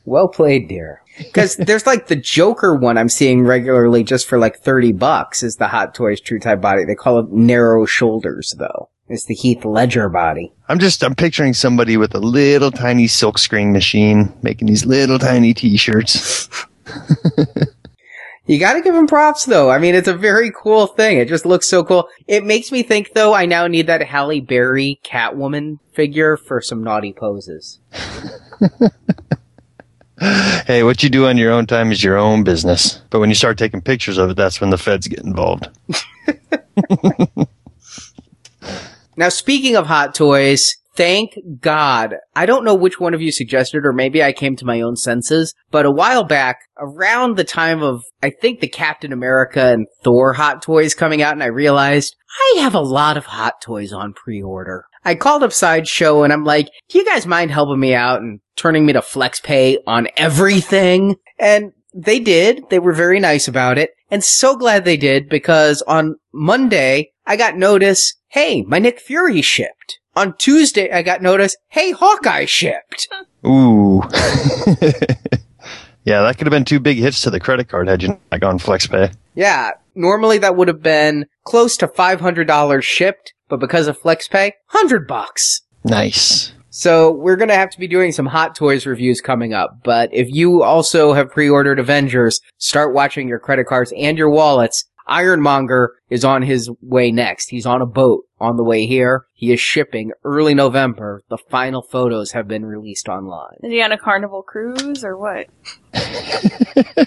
Well played, dear. Because there's like the Joker one I'm seeing regularly just for like 30 bucks is the Hot Toys True Type body. They call it narrow shoulders though. It's the Heath Ledger body. I'm just, I'm picturing somebody with a little tiny silkscreen machine making these little tiny t-shirts. You gotta give him props though. I mean, it's a very cool thing. It just looks so cool. It makes me think though, I now need that Halle Berry Catwoman figure for some naughty poses. hey, what you do on your own time is your own business. But when you start taking pictures of it, that's when the feds get involved. Now, speaking of hot toys, thank God. I don't know which one of you suggested, or maybe I came to my own senses, but a while back, around the time of, I think the Captain America and Thor hot toys coming out, and I realized I have a lot of hot toys on pre-order. I called up Sideshow and I'm like, do you guys mind helping me out and turning me to FlexPay on everything? And they did. They were very nice about it. And so glad they did because on Monday, I got notice, hey, my Nick Fury shipped. On Tuesday, I got notice, hey, Hawkeye shipped. Ooh. yeah, that could have been two big hits to the credit card had you not gone FlexPay. Yeah, normally that would have been close to $500 shipped, but because of FlexPay, 100 bucks. Nice. So we're gonna have to be doing some Hot Toys reviews coming up, but if you also have pre-ordered Avengers, start watching your credit cards and your wallets. Ironmonger is on his way next. He's on a boat on the way here. He is shipping early November. The final photos have been released online. Is he on a carnival cruise or what?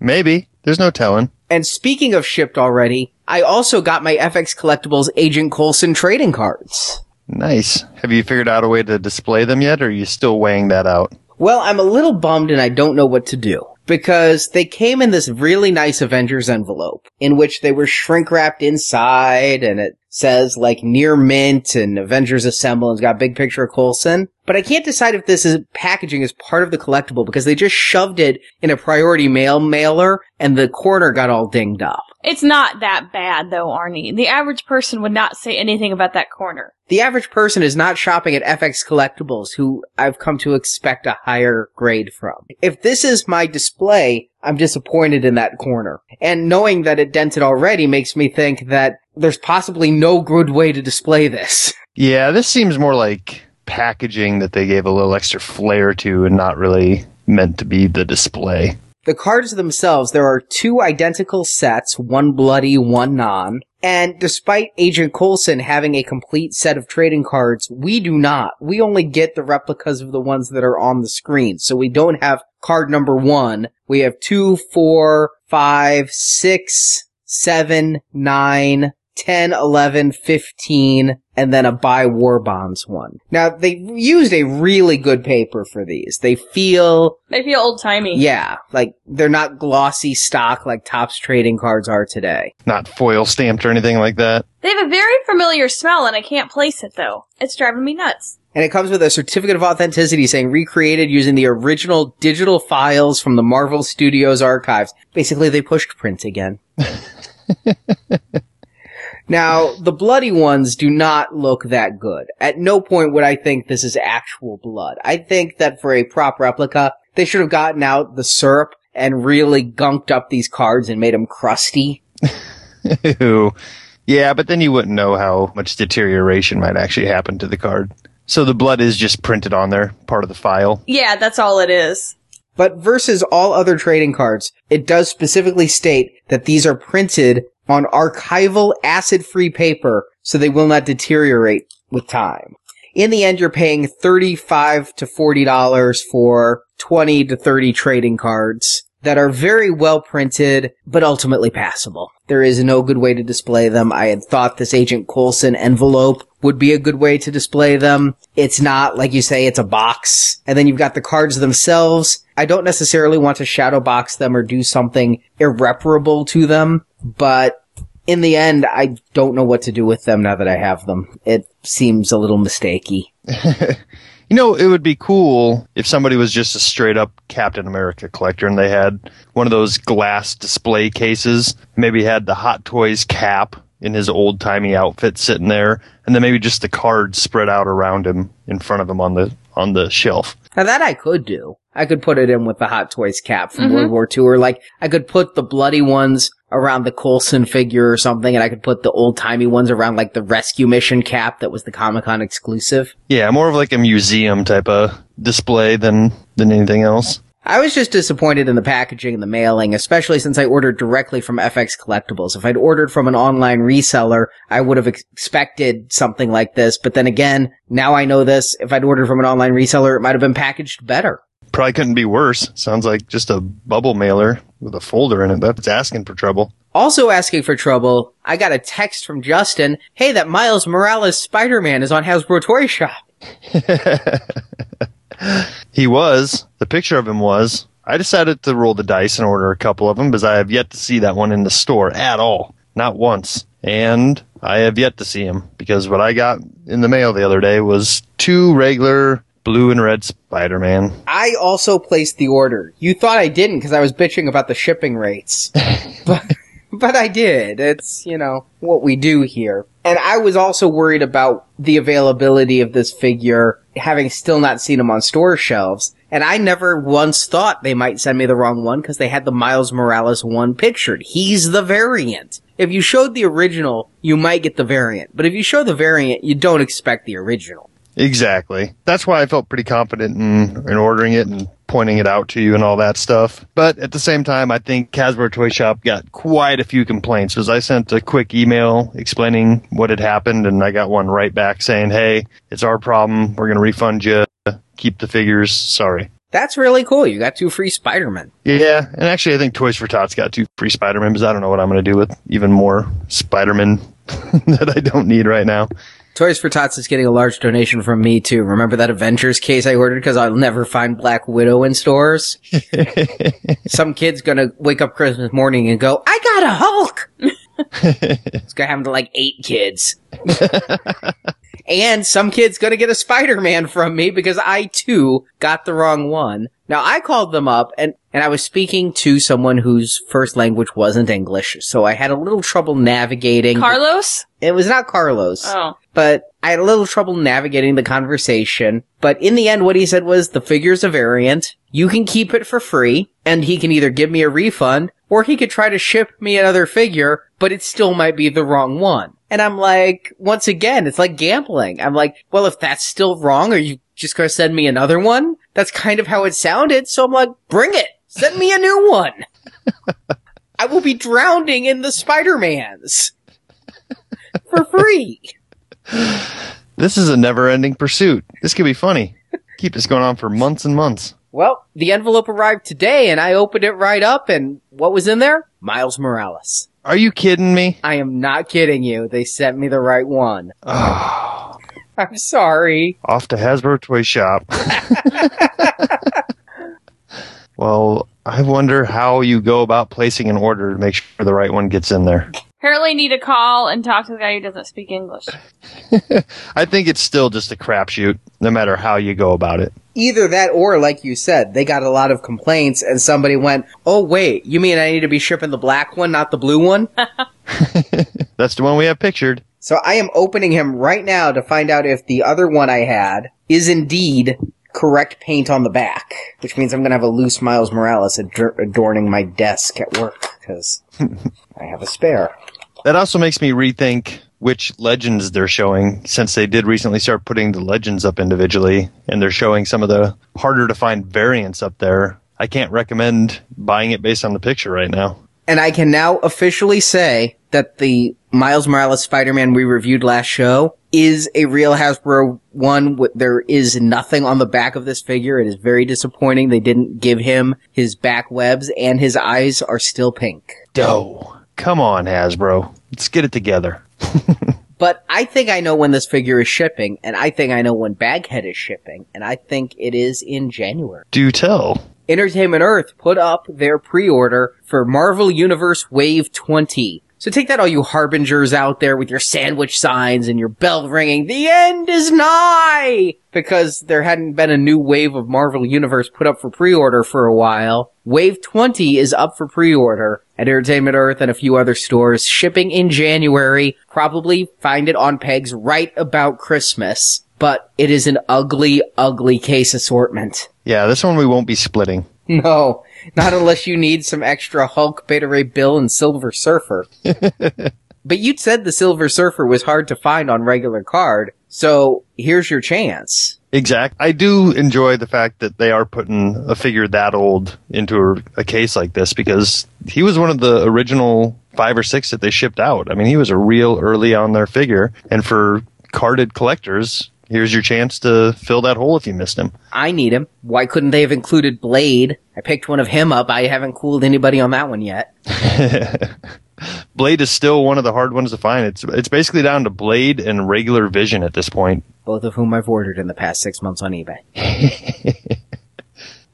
Maybe. There's no telling. And speaking of shipped already, I also got my FX Collectibles Agent Coulson trading cards. Nice. Have you figured out a way to display them yet, or are you still weighing that out? Well, I'm a little bummed and I don't know what to do. Because they came in this really nice Avengers envelope in which they were shrink wrapped inside and it says like near mint and Avengers Assemble and it's got a big picture of Coulson. But I can't decide if this is packaging as part of the collectible because they just shoved it in a priority mail mailer and the corner got all dinged up. It's not that bad though, Arnie. The average person would not say anything about that corner. The average person is not shopping at FX Collectibles, who I've come to expect a higher grade from. If this is my display, I'm disappointed in that corner. And knowing that it dented already makes me think that there's possibly no good way to display this. Yeah, this seems more like packaging that they gave a little extra flair to and not really meant to be the display. The cards themselves, there are two identical sets, one bloody, one non. And despite Agent Coulson having a complete set of trading cards, we do not. We only get the replicas of the ones that are on the screen. So we don't have card number one. We have two, four, five, six, seven, nine, 10, 11, 15, and then a buy war bonds one. Now, they used a really good paper for these. They feel, They feel old timey. yeah, like they're not glossy stock like Topps trading cards are today. Not foil stamped or anything like that. They have a very familiar smell and I can't place it though. It's driving me nuts. And it comes with a certificate of authenticity saying recreated using the original digital files from the Marvel Studios archives. Basically, they pushed print again. now, the bloody ones do not look that good. At no point would I think this is actual blood. I think that for a prop replica, they should have gotten out the syrup and really gunked up these cards and made them crusty. Ew. yeah, but then you wouldn't know how much deterioration might actually happen to the card. So the blood is just printed on there, part of the file. Yeah, that's all it is. But versus all other trading cards, it does specifically state that these are printed on archival acid-free paper so they will not deteriorate with time. In the end, you're paying 35 to $40 for 20 to 30 trading cards that are very well printed, but ultimately passable. There is no good way to display them. I had thought this Agent Coulson envelope would be a good way to display them. It's not, like you say, it's a box. And then you've got the cards themselves. I don't necessarily want to shadow box them or do something irreparable to them, but in the end, I don't know what to do with them now that I have them. It seems a little mistakey. You know, it would be cool if somebody was just a straight up Captain America collector and they had one of those glass display cases, maybe had the Hot Toys cap in his old timey outfit sitting there, and then maybe just the cards spread out around him in front of him on the on the shelf. Now that I could do. I could put it in with the Hot Toys cap from mm-hmm. World War II, or like I could put the bloody ones around the Coulson figure or something, and I could put the old timey ones around like the Rescue Mission cap that was the Comic Con exclusive. Yeah, more of like a museum type of display than than anything else. I was just disappointed in the packaging and the mailing, especially since I ordered directly from FX Collectibles. If I'd ordered from an online reseller, I would have ex- expected something like this. But then again, now I know this. If I'd ordered from an online reseller, it might have been packaged better. Probably couldn't be worse. Sounds like just a bubble mailer with a folder in it. That's asking for trouble. Also asking for trouble, I got a text from Justin. Hey, that Miles Morales Spider-Man is on Hasbro Toy Shop. He was. The picture of him was. I decided to roll the dice and order a couple of them because I have yet to see that one in the store at all. Not once. And I have yet to see him because what I got in the mail the other day was two regular blue and red Spider-Man. I also placed the order. You thought I didn't because I was bitching about the shipping rates. but, but I did. It's, you know, what we do here. And I was also worried about the availability of this figure, having still not seen him on store shelves. And I never once thought they might send me the wrong one because they had the Miles Morales one pictured. He's the variant. If you showed the original, you might get the variant. But if you show the variant, you don't expect the original. Exactly. That's why I felt pretty confident in, in ordering it and pointing it out to you and all that stuff. But at the same time, I think Hasbro Toy Shop got quite a few complaints because I sent a quick email explaining what had happened and I got one right back saying, hey, it's our problem. We're going to refund you. Keep the figures. Sorry. That's really cool. You got two free Spider-Men. Yeah, and actually, I think Toys for Tots got two free Spider-Man because I don't know what I'm going to do with even more Spider-Man that I don't need right now. Toys for Tots is getting a large donation from me too. Remember that Avengers case I ordered because I'll never find Black Widow in stores? Some kid's gonna wake up Christmas morning and go, I got a Hulk! it's gonna happen to like eight kids. and some kid's gonna get a Spider-Man from me because I too got the wrong one. Now I called them up and, and I was speaking to someone whose first language wasn't English, so I had a little trouble navigating. Carlos? it was not Carlos Oh. but I had a little trouble navigating the conversation. But in the end, what he said was the figure's a variant. You can keep it for free, and he can either give me a refund, or he could try to ship me another figure, but it still might be the wrong one. And I'm like, once again, it's like gambling. I'm like, well, if that's still wrong, are you just gonna send me another one? That's kind of how it sounded, so I'm like, bring it! Send me a new one! I will be drowning in the Spider-Mans! for free! This is a never-ending pursuit. This could be funny. Keep this going on for months and months. Well, the envelope arrived today and I opened it right up and what was in there? Miles Morales. Are you kidding me? I am not kidding you. They sent me the right one. Ah. I'm sorry. Off to Hasbro Toy Shop. well, I wonder how you go about placing an order to make sure the right one gets in there. Apparently need to call and talk to the guy who doesn't speak English. I think it's still just a crapshoot, no matter how you go about it. Either that or, like you said, they got a lot of complaints and somebody went, oh wait, you mean I need to be shipping the black one, not the blue one? That's the one we have pictured. so I am opening him right now to find out if the other one I had is indeed correct paint on the back, which means I'm gonna have a loose Miles Morales ador- adorning my desk at work, because I have a spare. That also makes me rethink which legends they're showing, since they did recently start putting the legends up individually, and they're showing some of the harder to find variants up there. I can't recommend buying it based on the picture right now. And I can now officially say that the Miles Morales Spider-Man we reviewed last show is a real Hasbro one. There is nothing on the back of this figure. It is very disappointing. They didn't give him his back webs and his eyes are still pink. Doe. Come on, Hasbro. Let's get it together. But I think I know when this figure is shipping, and I think I know when Baghead is shipping, and I think it is in January. Do tell. Entertainment Earth put up their pre-order for Marvel Universe Wave 20. So take that all you harbingers out there with your sandwich signs and your bell ringing, the end is nigh! Because there hadn't been a new wave of Marvel Universe put up for pre-order for a while. Wave 20 is up for pre-order at Entertainment Earth and a few other stores, shipping in January. Probably find it on pegs right about Christmas. But it is an ugly, ugly case assortment. Yeah, this one we won't be splitting. No, not unless you need some extra Hulk, Beta Ray Bill, and Silver Surfer. but you'd said the Silver Surfer was hard to find on regular card, so here's your chance. Exact. I do enjoy the fact that they are putting a figure that old into a, a case like this because he was one of the original five or six that they shipped out. I mean, he was a real early on their figure. And for carded collectors, here's your chance to fill that hole if you missed him. I need him. Why couldn't they have included Blade? I picked one of him up. I haven't cooled anybody on that one yet. Blade is still one of the hard ones to find. It's it's basically down to Blade and regular Vision at this point. both of whom I've ordered in the past six months on eBay.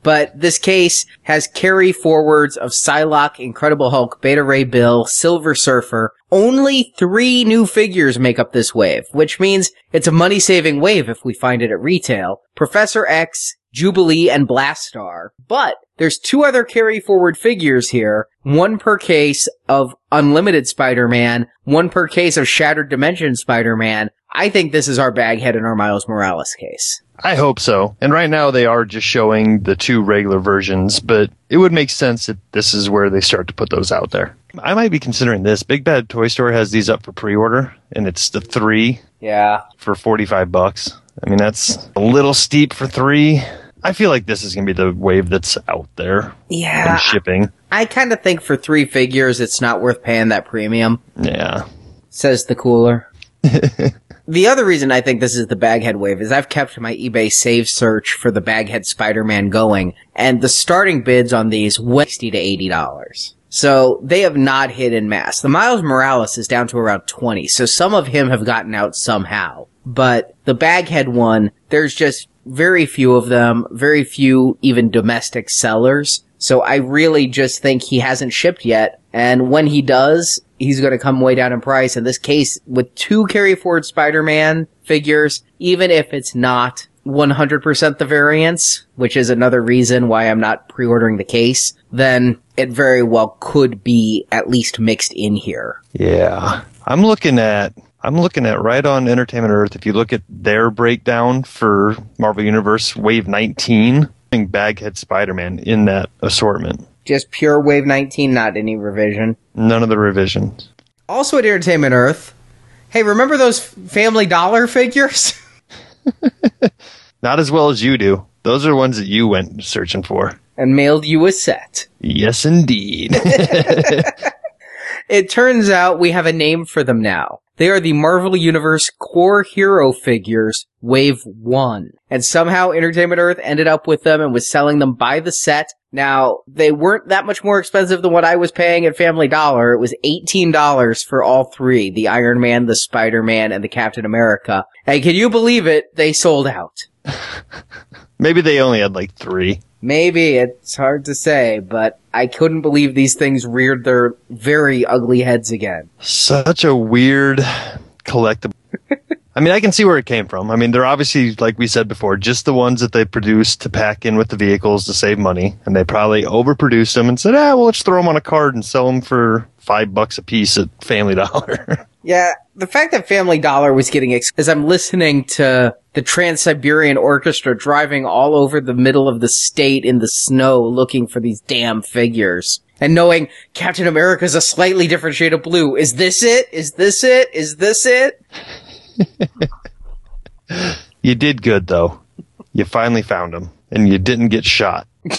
but this case has carry forwards of Psylocke, Incredible Hulk, Beta Ray Bill, Silver Surfer. Only three new figures make up this wave, which means it's a money saving wave if we find it at retail. Professor X, Jubilee, and Blastaar. But there's two other carry forward figures here, one per case of Unlimited Spider-Man, one per case of Shattered Dimension Spider-Man. I think this is our baghead in our Miles Morales case. I hope so. And right now they are just showing the two regular versions, but it would make sense that this is where they start to put those out there. I might be considering this. Big Bad Toy Store has these up for pre-order, and it's the three Yeah. for 45 bucks. I mean, that's a little steep for three. I feel like this is going to be the wave that's out there Yeah. and shipping. I kind of think for three figures, it's not worth paying that premium, Yeah. says the cooler. the other reason I think this is the baghead wave is I've kept my eBay save search for the baghead Spider-Man going, and the starting bids on these went 60 to $80. So they have not hit in mass. The Miles Morales is down to around 20, so some of him have gotten out somehow. But the Baghead one, there's just very few of them, very few even domestic sellers. So I really just think he hasn't shipped yet. And when he does, he's going to come way down in price. In this case, with two carry forward Spider-Man figures, even if it's not 100% the variance, which is another reason why I'm not pre-ordering the case, then it very well could be at least mixed in here. Yeah. I'm looking at I'm looking at right on Entertainment Earth. If you look at their breakdown for Marvel Universe Wave 19, Baghead Spider-Man in that assortment. Just pure Wave 19, not any revision. None of the revisions. Also at Entertainment Earth, hey, remember those Family Dollar figures? Not as well as you do. Those are ones that you went searching for. and mailed you a set. Yes, indeed. It turns out we have a name for them now. They are the Marvel Universe core hero figures, Wave 1. And somehow Entertainment Earth ended up with them and was selling them by the set. Now, they weren't that much more expensive than what I was paying at Family Dollar. It was $18 for all three. The Iron Man, the Spider-Man, and the Captain America. And can you believe it? They sold out. Maybe they only had like three. Maybe, it's hard to say, but I couldn't believe these things reared their very ugly heads again. Such a weird collectible. I mean, I can see where it came from. I mean, they're obviously, like we said before, just the ones that they produced to pack in with the vehicles to save money. And they probably overproduced them and said, ah, well, let's throw them on a card and sell them for five bucks a piece at Family Dollar. Yeah, the fact that Family Dollar was getting ex- as I'm listening to the Trans Siberian Orchestra driving all over the middle of the state in the snow looking for these damn figures. And knowing Captain America's a slightly different shade of blue. Is this it? Is this it? Is this it? You did good, though. You finally found him, and you didn't get shot.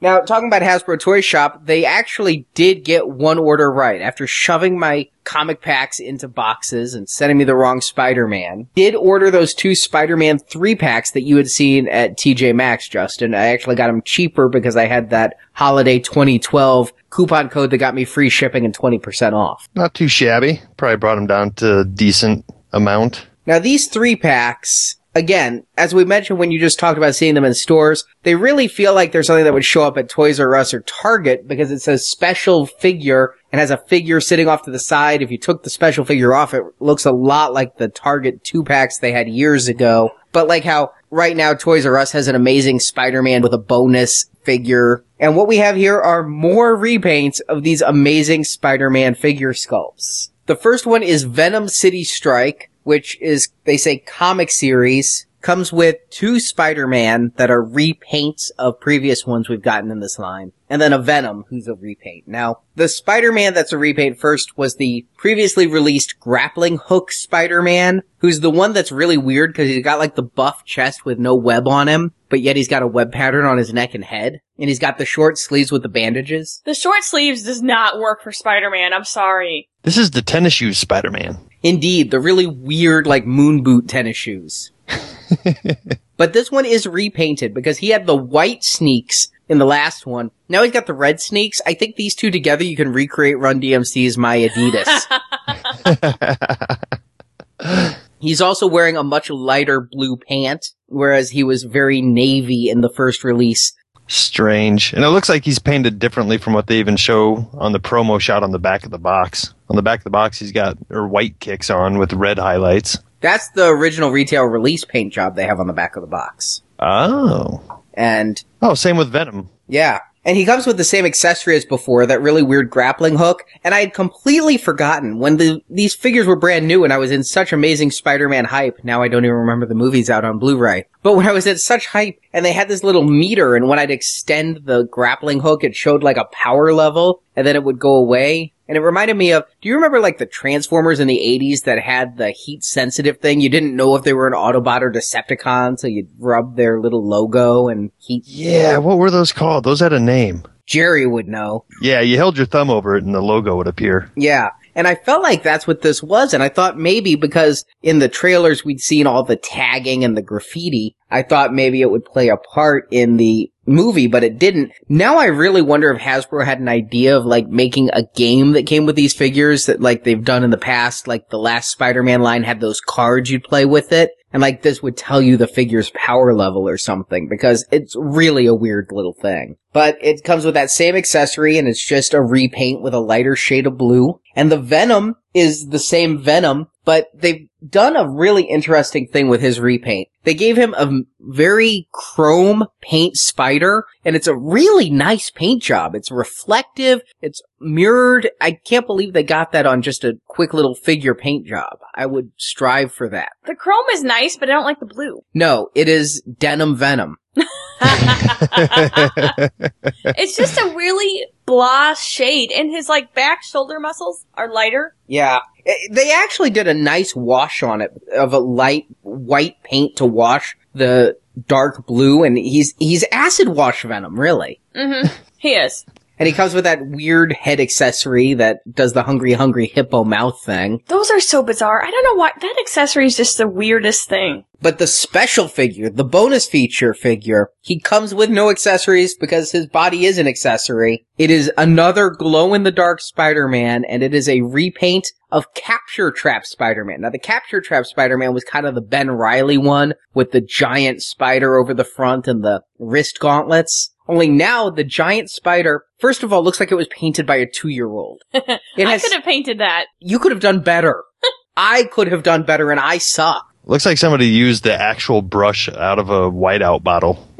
Now, talking about Hasbro Toy Shop, they actually did get one order right. After shoving my comic packs into boxes and sending me the wrong Spider-Man, did order those two Spider-Man three packs that you had seen at TJ Maxx, Justin. I actually got them cheaper because I had that holiday 2012 coupon code that got me free shipping and 20% off. Not too shabby. Probably brought them down to a decent amount. Now these three packs, again, as we mentioned when you just talked about seeing them in stores, they really feel like they're something that would show up at Toys R Us or Target because it says special figure and has a figure sitting off to the side. If you took the special figure off, it looks a lot like the Target two packs they had years ago. But like how right now Toys R Us has an amazing Spider-Man with a bonus figure. And what we have here are more repaints of these amazing Spider-Man figure sculpts. The first one is Venom City Strike, which is, they say, comic series. Comes with two Spider-Man that are repaints of previous ones we've gotten in this line. And then a Venom who's a repaint. Now, the Spider-Man that's a repaint first was the previously released grappling hook Spider-Man, who's the one that's really weird because he's got like the buff chest with no web on him, but yet he's got a web pattern on his neck and head. And he's got the short sleeves with the bandages. The short sleeves does not work for Spider-Man. I'm sorry. This is the tennis shoes Spider-Man. Indeed, the really weird, like, moon boot tennis shoes. but this one is repainted because he had the white sneaks in the last one. Now he's got the red sneaks. I think these two together you can recreate Run DMC's My Adidas. He's also wearing a much lighter blue pant, whereas he was very navy in the first release. Strange. And it looks like he's painted differently from what they even show on the promo shot on the back of the box. On the back of the box, he's got or white kicks on with red highlights. That's the original retail release paint job they have on the back of the box. Oh. And Oh, same with Venom. Yeah. And he comes with the same accessory as before, that really weird grappling hook. And I had completely forgotten when the, these figures were brand new and I was in such amazing Spider-Man hype. Now I don't even remember the movies out on Blu-ray. But when I was at such hype and they had this little meter and when I'd extend the grappling hook, it showed like a power level and then it would go away. And it reminded me of, do you remember like the Transformers in the 80s that had the heat sensitive thing? You didn't know if they were an Autobot or Decepticon, so you'd rub their little logo and heat. Yeah, what were those called? Those had a name. Jerry would know. Yeah, you held your thumb over it and the logo would appear. Yeah. And I felt like that's what this was. And I thought maybe because in the trailers we'd seen all the tagging and the graffiti, I thought maybe it would play a part in the movie, but it didn't. Now I really wonder if Hasbro had an idea of like making a game that came with these figures that like they've done in the past, like the last Spider-Man line had those cards you'd play with it. And like this would tell you the figure's power level or something because it's really a weird little thing. But it comes with that same accessory and it's just a repaint with a lighter shade of blue. And the Venom is the same Venom, but they've done a really interesting thing with his repaint. They gave him a very chrome paint spider and it's a really nice paint job. It's reflective. It's mirrored. I can't believe they got that on just a quick little figure paint job. I would strive for that. The chrome is nice, but I don't like the blue. No, it is denim venom. It's just a really blah shade, and his like back shoulder muscles are lighter. Yeah. Eh, They actually did a nice wash on it of a light white paint to wash the dark blue and he's, he's acid wash venom, really. Mm-hmm. He is. And he comes with that weird head accessory that does the hungry, hungry hippo mouth thing. Those are so bizarre. I don't know why that accessory is just the weirdest thing. But the special figure, the bonus feature figure, he comes with no accessories because his body is an accessory. It is another glow in the dark Spider-Man and it is a repaint of Capture Trap Spider-Man. Now the Capture Trap Spider-Man was kind of the Ben Riley one with the giant spider over the front and the wrist gauntlets. Only now the giant spider, first of all, looks like it was painted by a two-year-old. I has, could have painted that. you could have done better. I could have done better and I suck. Looks like somebody used the actual brush out of a whiteout bottle.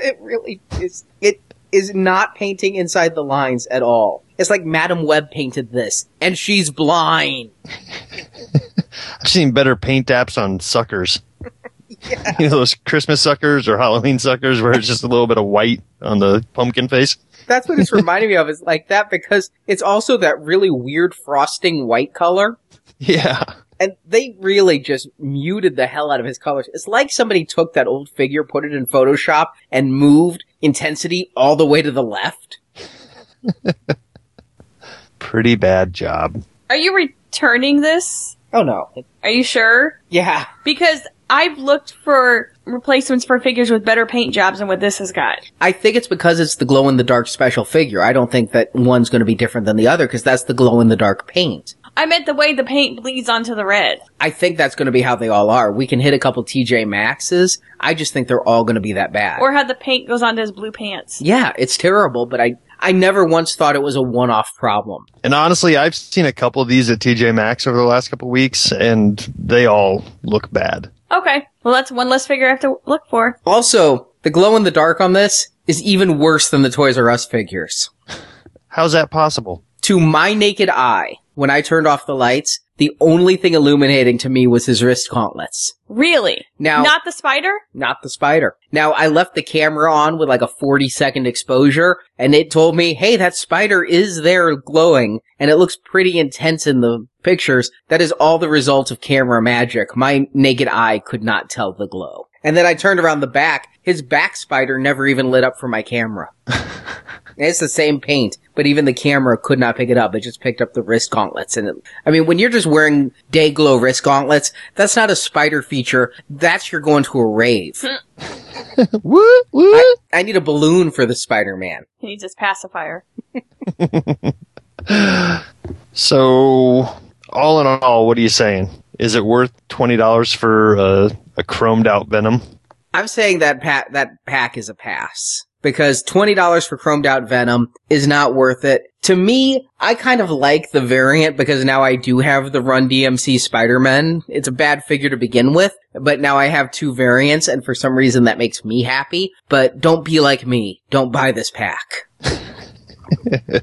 It really is. It is not painting inside the lines at all. It's like Madame Web painted this, and she's blind. I've seen better paint apps on suckers. You know those Christmas suckers or Halloween suckers where it's just a little bit of white on the pumpkin face. That's what it's reminding me of. Is like that because it's also that really weird frosting white color. Yeah. And they really just muted the hell out of his colors. It's like somebody took that old figure, put it in Photoshop, and moved intensity all the way to the left. Pretty bad job. Are you returning this? Oh no. Are you sure? Yeah. Because I've looked for replacements for figures with better paint jobs than what this has got. I think it's because it's the glow in the dark special figure. I don't think that one's going to be different than the other because that's the glow in the dark paint. I meant the way the paint bleeds onto the red. I think that's going to be how they all are. We can hit a couple TJ Maxes. I just think they're all going to be that bad. Or how the paint goes onto his blue pants. yeah, it's terrible, but I, I never once thought it was a one-off problem. And honestly, I've seen a couple of these at TJ Maxx over the last couple of weeks, and they all look bad. Okay. Well, that's one less figure I have to look for. Also, the glow in the dark on this is even worse than the Toys R Us figures. How's that possible? To my naked eye, when I turned off the lights, the only thing illuminating to me was his wrist gauntlets. Really? Now- Not the spider? not the spider. Now I left the camera on with like a 40 second exposure and it told me, hey, that spider is there glowing and it looks pretty intense in the pictures. That is all the result of camera magic. My naked eye could not tell the glow. And then I turned around the back. His back spider never even lit up for my camera. it's the same paint, but even the camera could not pick it up. It just picked up the wrist gauntlets. And it, I mean, when you're just wearing day glow wrist gauntlets, that's not a spider feature. That's you're going to a rave. What? What? I need a balloon for the Spider-Man. He needs his pacifier. So, all in all, what are you saying? Is it worth twenty dollars for a, a chromed out Venom? I'm saying that pa- that pack is a pass because twenty dollars for chromed out Venom is not worth it. To me, I kind of like the variant because now I do have the Run DMC Spider-Man. It's a bad figure to begin with, but now I have two variants, and for some reason that makes me happy. But don't be like me. Don't buy this pack.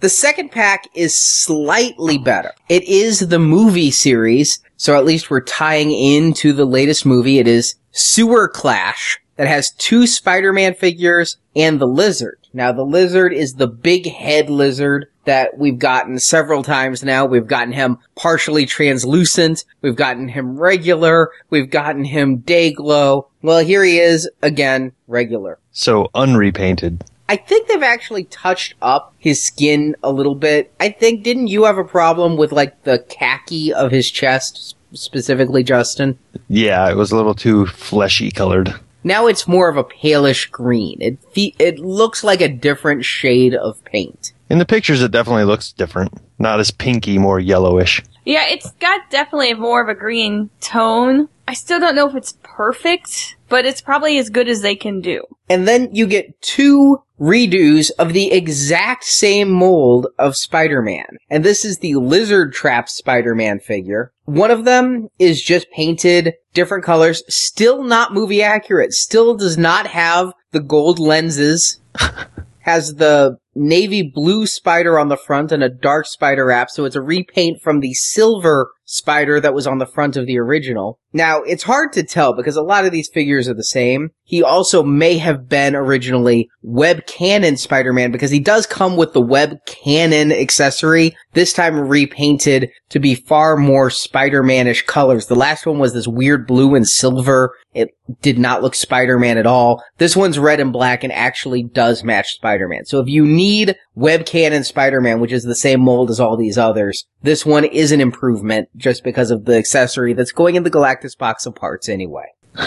The second pack is slightly better. It is the movie series, so at least we're tying into the latest movie. It is Sewer Clash that has two Spider-Man figures and the lizard. Now the lizard is the big head lizard that we've gotten several times now. We've gotten him partially translucent. We've gotten him regular. We've gotten him day glow. Well, here he is again, regular. So unrepainted. I think they've actually touched up his skin a little bit. I think, didn't you have a problem with like the khaki of his chest, specifically, Justin? Yeah, it was a little too fleshy colored. Now it's more of a palish green. It fe- it looks like a different shade of paint. In the pictures, it definitely looks different. Not as pinky, more yellowish. Yeah, it's got definitely more of a green tone. I still don't know if it's perfect, but it's probably as good as they can do. And then you get two redos of the exact same mold of Spider-Man. And this is the Lizard Trap Spider-Man figure. One of them is just painted different colors, still not movie accurate, still does not have the gold lenses, has the navy blue spider on the front and a dark spider wrap, so it's a repaint from the silver spider that was on the front of the original. Now, it's hard to tell because a lot of these figures are the same. He also may have been originally Web Cannon Spider-Man because he does come with the Web Cannon accessory, this time repainted to be far more Spider-Man-ish colors. The last one was this weird blue and silver. It did not look Spider-Man at all. This one's red and black and actually does match Spider-Man. So if you need Web Cannon Spider-Man, which is the same mold as all these others, this one is an improvement just because of the accessory that's going in the Galactus box of parts anyway.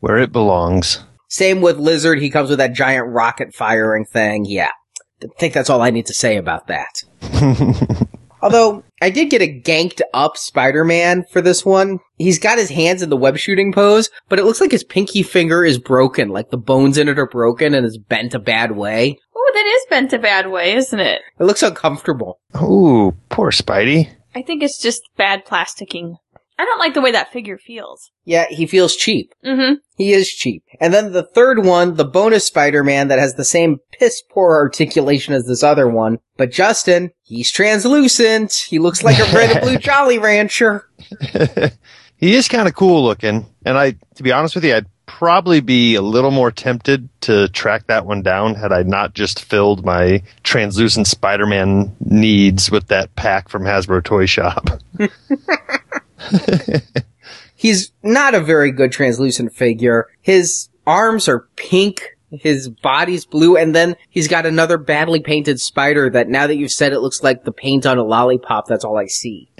Where it belongs. Same with Lizard. He comes with that giant rocket firing thing. Yeah. I think that's all I need to say about that. Although, I did get a ganked up Spider-Man for this one. He's got his hands in the web shooting pose, but it looks like his pinky finger is broken, like the bones in it are broken and is bent a bad way. Oh, that is bent a bad way, isn't it? It looks uncomfortable. Ooh, poor Spidey. I think it's just bad plasticking. I don't like the way that figure feels. Yeah, he feels cheap. Mm-hmm. He is cheap. And then the third one, the bonus Spider-Man that has the same piss poor articulation as this other one. But Justin, he's translucent. He looks like a red and blue Jolly Rancher. he is kind of cool looking. And I, to be honest with you, I'd probably be a little more tempted to track that one down had I not just filled my translucent Spider-Man needs with that pack from Hasbro Toy Shop. He's not a very good translucent figure. His arms are pink. His body's blue, and then he's got another badly painted spider that now that you've said it looks like the paint on a lollipop, that's all I see.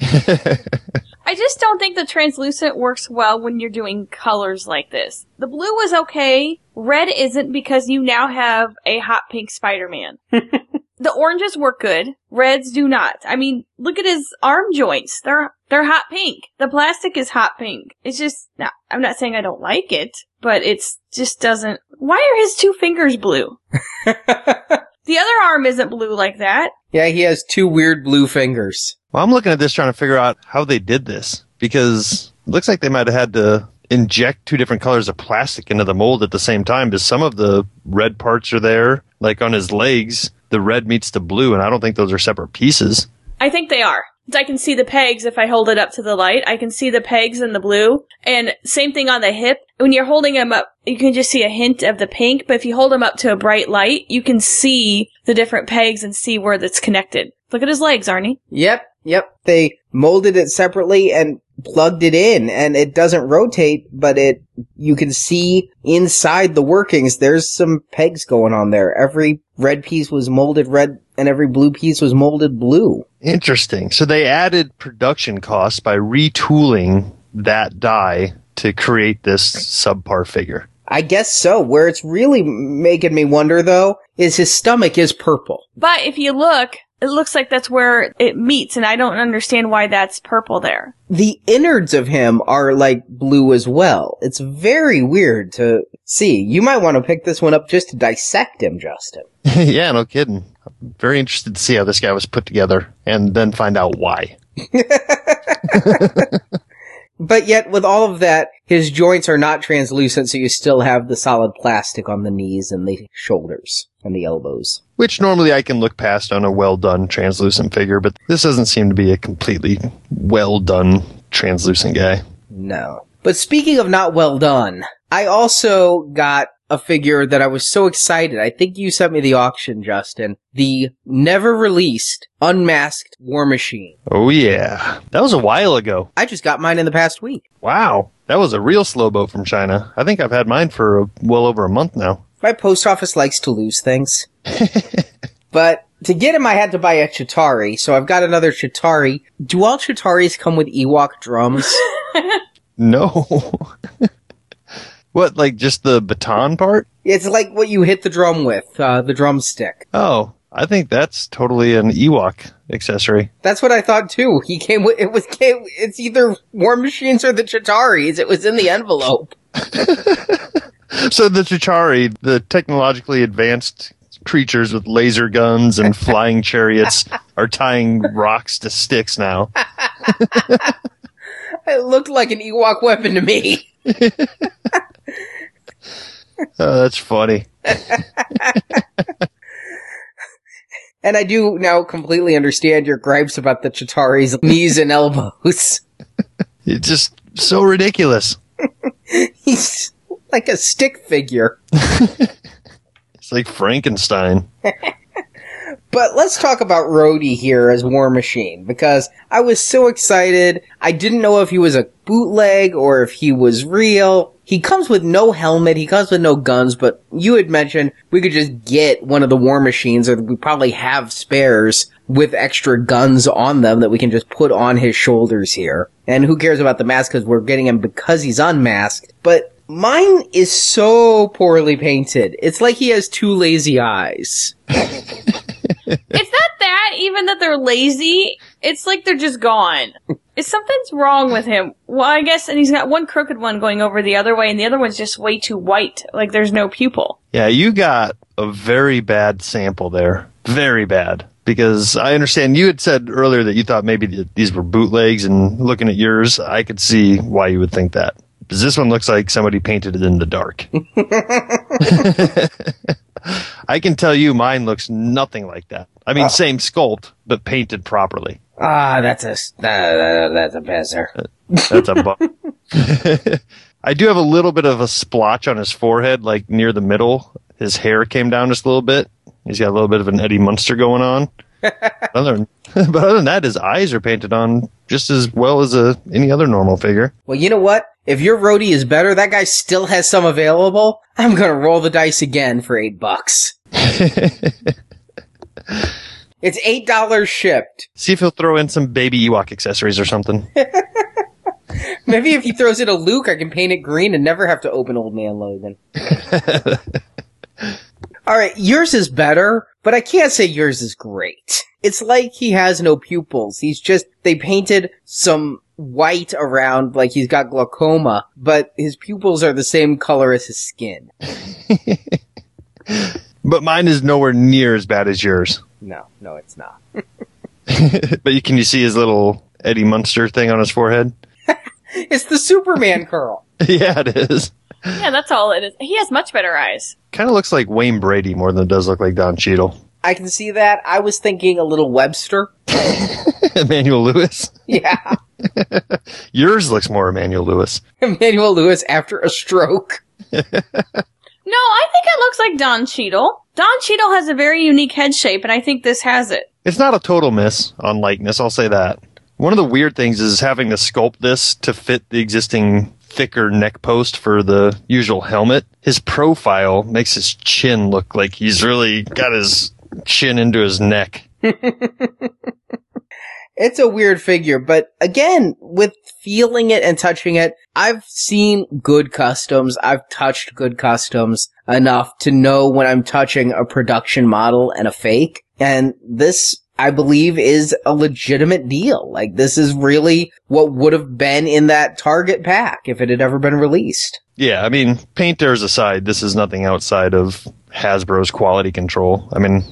I just don't think the translucent works well when you're doing colors like this. The blue was okay. Red isn't because you now have a hot pink Spider-Man. the oranges work good. Reds do not. I mean, look at his arm joints. They're, they're hot pink. The plastic is hot pink. It's just, no, I'm not saying I don't like it, but it's just doesn't, why are his two fingers blue? the other arm isn't blue like that. Yeah, he has two weird blue fingers. Well, I'm looking at this trying to figure out how they did this because it looks like they might have had to inject two different colors of plastic into the mold at the same time because some of the red parts are there, like on his legs, the red meets the blue, and I don't think those are separate pieces. I think they are. I can see the pegs if I hold it up to the light. I can see the pegs in the blue. And same thing on the hip. When you're holding them up, you can just see a hint of the pink, but if you hold them up to a bright light, you can see the different pegs and see where that's connected. Look at his legs, Arnie. Yep, yep. They molded it separately and plugged it in and it doesn't rotate, but it, you can see inside the workings, there's some pegs going on there. Every red piece was molded red and every blue piece was molded blue. Interesting. So they added production costs by retooling that die to create this subpar figure. I guess so. Where it's really making me wonder though is his stomach is purple. But if you look, it looks like that's where it meets, and I don't understand why that's purple there. The innards of him are like blue as well. It's very weird to see. You might want to pick this one up just to dissect him, Justin. yeah, no kidding. I'm very interested to see how this guy was put together and then find out why. But yet, with all of that, his joints are not translucent, so you still have the solid plastic on the knees and the shoulders and the elbows. Which normally I can look past on a well done translucent figure, but this doesn't seem to be a completely well done translucent guy. No. But speaking of not well done, I also got a figure that I was so excited. I think you sent me the auction, Justin. The never released unmasked War Machine. Oh yeah. That was a while ago. I just got mine in the past week. Wow. That was a real slow boat from China. I think I've had mine for a, well over a month now. My post office likes to lose things. but to get him, I had to buy a Chitauri, so I've got another Chitauri. Do all Chitauris come with Ewok drums? No. What, like just the baton part? It's like what you hit the drum with, uh, the drumstick. Oh, I think that's totally an Ewok accessory. That's what I thought too. He came with it was came, it's either War Machines or the Chitauris. It was in the envelope. So the Chitauri, the technologically advanced creatures with laser guns and flying chariots, are tying rocks to sticks now. It looked like an Ewok weapon to me. Oh, that's funny. And I do now completely understand your gripes about the Chitauri's knees and elbows. It's just so ridiculous. Like a stick figure. It's like Frankenstein. But let's talk about Rhodey here as War Machine because I was so excited. I didn't know if he was a bootleg or if he was real. He comes with no helmet, he comes with no guns, but you had mentioned we could just get one of the War Machines or we probably have spares with extra guns on them that we can just put on his shoulders here. And who cares about the mask because we're getting him because he's unmasked. But mine is so poorly painted. It's like he has two lazy eyes. It's not that even that they're lazy. It's like they're just gone. It's something's wrong with him. Well, I guess, and he's got one crooked one going over the other way, and the other one's just way too white. Like there's no pupil. Yeah, you got a very bad sample there. Very bad. Because I understand you had said earlier that you thought maybe th- these were bootlegs, and looking at yours, I could see why you would think that. Because this one looks like somebody painted it in the dark. I can tell you mine looks nothing like that. I mean, same sculpt, but painted properly. Ah, that's a uh, that's a pisser. That's a bu- I do have a little bit of a splotch on his forehead, like near the middle. His hair came down just a little bit. He's got a little bit of an Eddie Munster going on. other but other than that, his eyes are painted on just as well as a, any other normal figure. Well, you know what? If your Rhodey is better, that guy still has some available. I'm gonna roll the dice again for eight bucks. It's eight dollars shipped. See if he'll throw in some baby Ewok accessories or something. Maybe if he throws in a Luke, I can paint it green and never have to open Old Man Logan. All right, yours is better, but I can't say yours is great. It's like he has no pupils. He's just, they painted some white around like he's got glaucoma, but his pupils are the same color as his skin. But mine is nowhere near as bad as yours. No, no, it's not. but you, can you see his little Eddie Munster thing on his forehead? It's the Superman curl. yeah, it is. Yeah, that's all it is. He has much better eyes. Kind of looks like Wayne Brady more than it does look like Don Cheadle. I can see that. I was thinking a little Webster. Emmanuel Lewis. Yeah. Yours looks more Emmanuel Lewis. Emmanuel Lewis after a stroke. No, I think it looks like Don Cheadle. Don Cheadle has a very unique head shape, and I think this has it. It's not a total miss on likeness, I'll say that. One of the weird things is having to sculpt this to fit the existing thicker neck post for the usual helmet. His profile makes his chin look like he's really got his chin into his neck. It's a weird figure, but again, with feeling it and touching it, I've seen good customs. I've touched good customs enough to know when I'm touching a production model and a fake. And this, I believe, is a legitimate deal. Like, this is really what would have been in that Target pack if it had ever been released. Yeah, I mean, painters aside, this is nothing outside of Hasbro's quality control. I mean,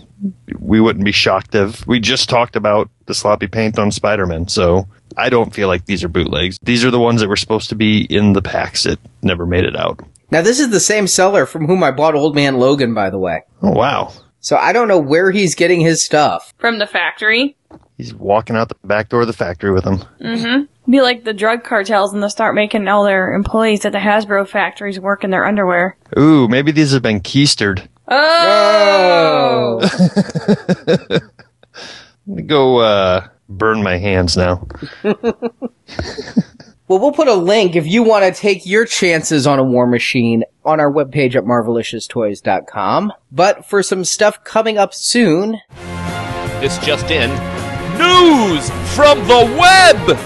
we wouldn't be shocked if we just talked about the sloppy paint on Spider-Man. So I don't feel like these are bootlegs. These are the ones that were supposed to be in the packs that never made it out. Now, this is the same seller from whom I bought Old Man Logan, by the way. Oh wow. So I don't know where he's getting his stuff. From the factory. He's walking out the back door of the factory with him. Mm-hmm. Be like the drug cartels and they'll start making all their employees at the Hasbro factories work in their underwear. Ooh, maybe these have been keistered. Oh! Let me go uh, burn my hands now. Well, we'll put a link if you want to take your chances on a War Machine on our webpage at marvelicioustoys.com. But for some stuff coming up soon, This just in. News from the web!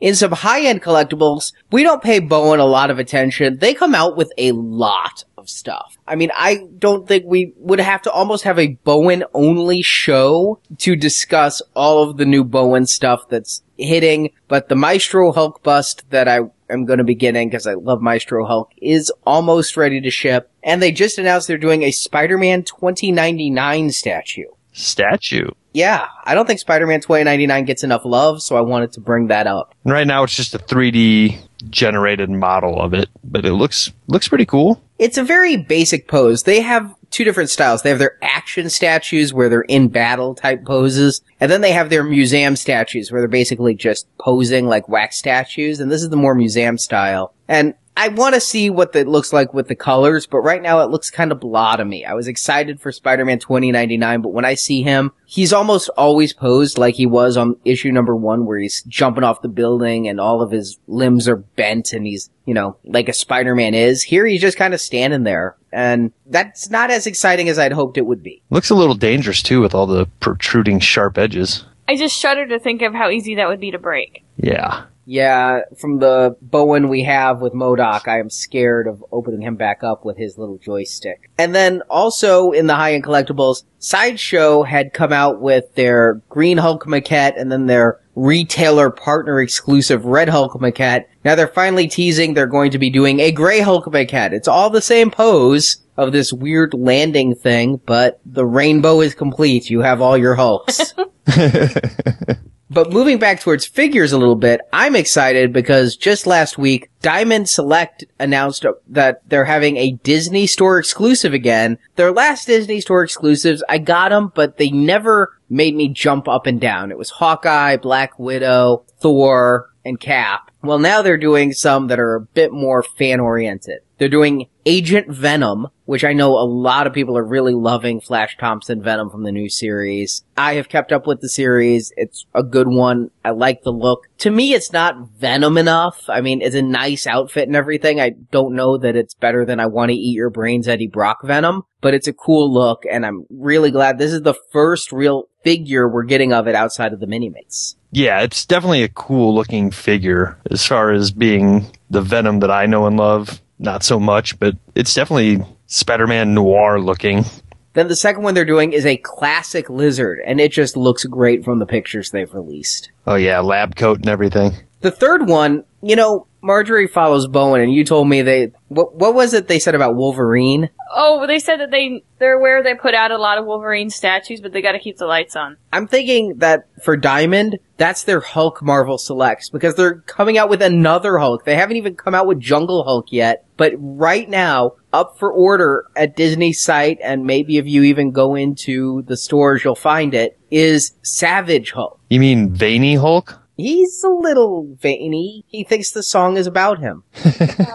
in some high-end collectibles, we don't pay Bowen a lot of attention. They come out with a lot of stuff. I mean, I don't think we would have to almost have a Bowen only show to discuss all of the new Bowen stuff that's hitting, but the Maestro Hulk bust that I am going to be getting because I love Maestro Hulk is almost ready to ship. And they just announced they're doing a Spider-Man 2099 statue. Statue. Yeah, I don't think Spider-Man 2099 gets enough love, so I wanted to bring that up. Right now it's just a 3D generated model of it, but it looks looks pretty cool. It's a very basic pose. They have two different styles. They have their action statues where they're in battle type poses, and then they have their museum statues where they're basically just posing like wax statues, and this is the more museum style. And I want to see what it looks like with the colors, but right now it looks kind of blah to me. I was excited for Spider-Man 2099, but when I see him, he's almost always posed like he was on issue number one where he's jumping off the building and all of his limbs are bent and he's, you know, like a Spider-Man is. Here he's just kind of standing there and that's not as exciting as I'd hoped it would be. Looks a little dangerous too with all the protruding sharp edges. I just shudder to think of how easy that would be to break. Yeah. Yeah, from the Bowen we have with MODOK, I am scared of opening him back up with his little joystick. And then also in the high-end collectibles, Sideshow had come out with their Green Hulk maquette and then their retailer partner exclusive Red Hulk maquette. Now they're finally teasing they're going to be doing a Gray Hulk maquette. It's all the same pose of this weird landing thing, but the rainbow is complete. You have all your Hulks. But moving back towards figures a little bit, I'm excited because just last week, Diamond Select announced that they're having a Disney Store exclusive again. Their last Disney Store exclusives, I got them, but they never made me jump up and down. It was Hawkeye, Black Widow, Thor, and Cap. Well, now they're doing some that are a bit more fan oriented. They're doing Agent Venom, which I know a lot of people are really loving Flash Thompson Venom from the new series. I have kept up with the series. It's a good one. I like the look. To me, it's not Venom enough. I mean, it's a nice outfit and everything. I don't know that it's better than I want to eat your brains Eddie Brock Venom, but it's a cool look and I'm really glad this is the first real figure we're getting of it outside of the mini-mates. Yeah, it's definitely a cool looking figure as far as being the Venom that I know and love. Not so much, but it's definitely Spider-Man noir looking. Then the second one they're doing is a classic lizard, and it just looks great from the pictures they've released. Oh yeah, lab coat and everything. The third one, you know, Marjorie follows Bowen, and you told me they what what was it they said about Wolverine? Oh, they said that they they're aware they put out a lot of Wolverine statues, but they got to keep the lights on. I'm thinking that for Diamond, that's their Hulk Marvel selects because they're coming out with another Hulk. They haven't even come out with Jungle Hulk yet, but right now, up for order at Disney's site, and maybe if you even go into the stores, you'll find it, is Savage Hulk. You mean veiny Hulk? He's a little veiny. He thinks the song is about him.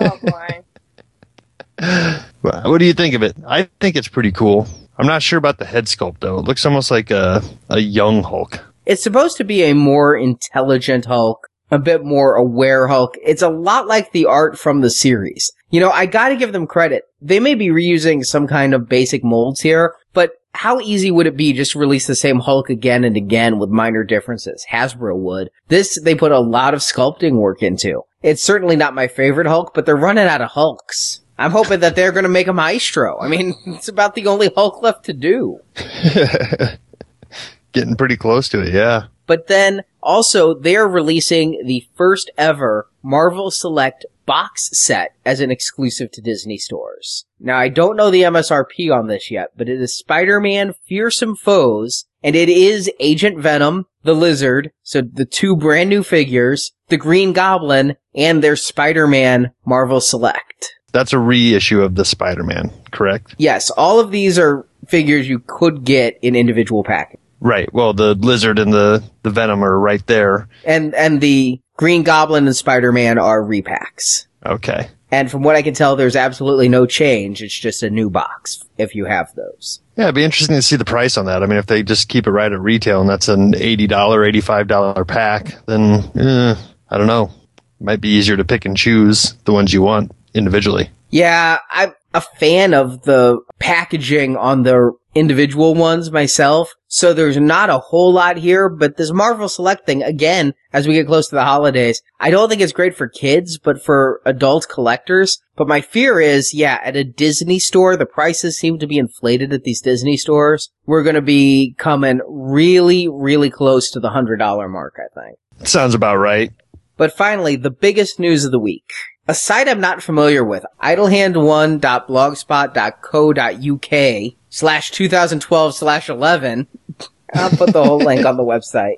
Oh boy. What do you think of it? I think it's pretty cool. I'm not sure about the head sculpt though. It looks almost like a a young Hulk. It's supposed to be a more intelligent Hulk, a bit more aware Hulk. It's a lot like the art from the series. You know, I gotta give them credit. They may be reusing some kind of basic molds here, but how easy would it be just to release the same Hulk again and again with minor differences? Hasbro would. This, they put a lot of sculpting work into. It's certainly not my favorite Hulk, but they're running out of Hulks. I'm hoping that they're gonna make a Maestro. I mean, it's about the only Hulk left to do. Getting pretty close to it, yeah. But then also they're releasing the first ever Marvel Select box set as an exclusive to Disney stores. Now I don't know the MSRP on this yet, but it is Spider-Man Fearsome Foes and it is Agent Venom, the Lizard, so the two brand new figures, the Green Goblin, and their Spider-Man Marvel Select. That's a reissue of the Spider-Man, correct? Yes, all of these are figures you could get in individual packages. Right. Well, the lizard and the the venom are right there. And and the Green Goblin and Spider-Man are repacks. Okay. And from what I can tell, there's absolutely no change. It's just a new box if you have those. Yeah, it'd be interesting to see the price on that. I mean, if they just keep it right at retail and that's an eighty dollar, eighty five dollar pack, then eh, I don't know. Might be easier to pick and choose the ones you want individually. Yeah, I'm a fan of the packaging on the individual ones myself. So there's not a whole lot here, but this Marvel Select thing, again, as we get close to the holidays, I don't think it's great for kids, but for adult collectors. But my fear is, yeah, at a Disney store, the prices seem to be inflated at these Disney stores. We're going to be coming really, really close to the $100 mark, I think. Sounds about right. But finally, the biggest news of the week. A site I'm not familiar with, idlehand1.blogspot.co.uk slash 2012 slash 11. I'll put the whole link on the website.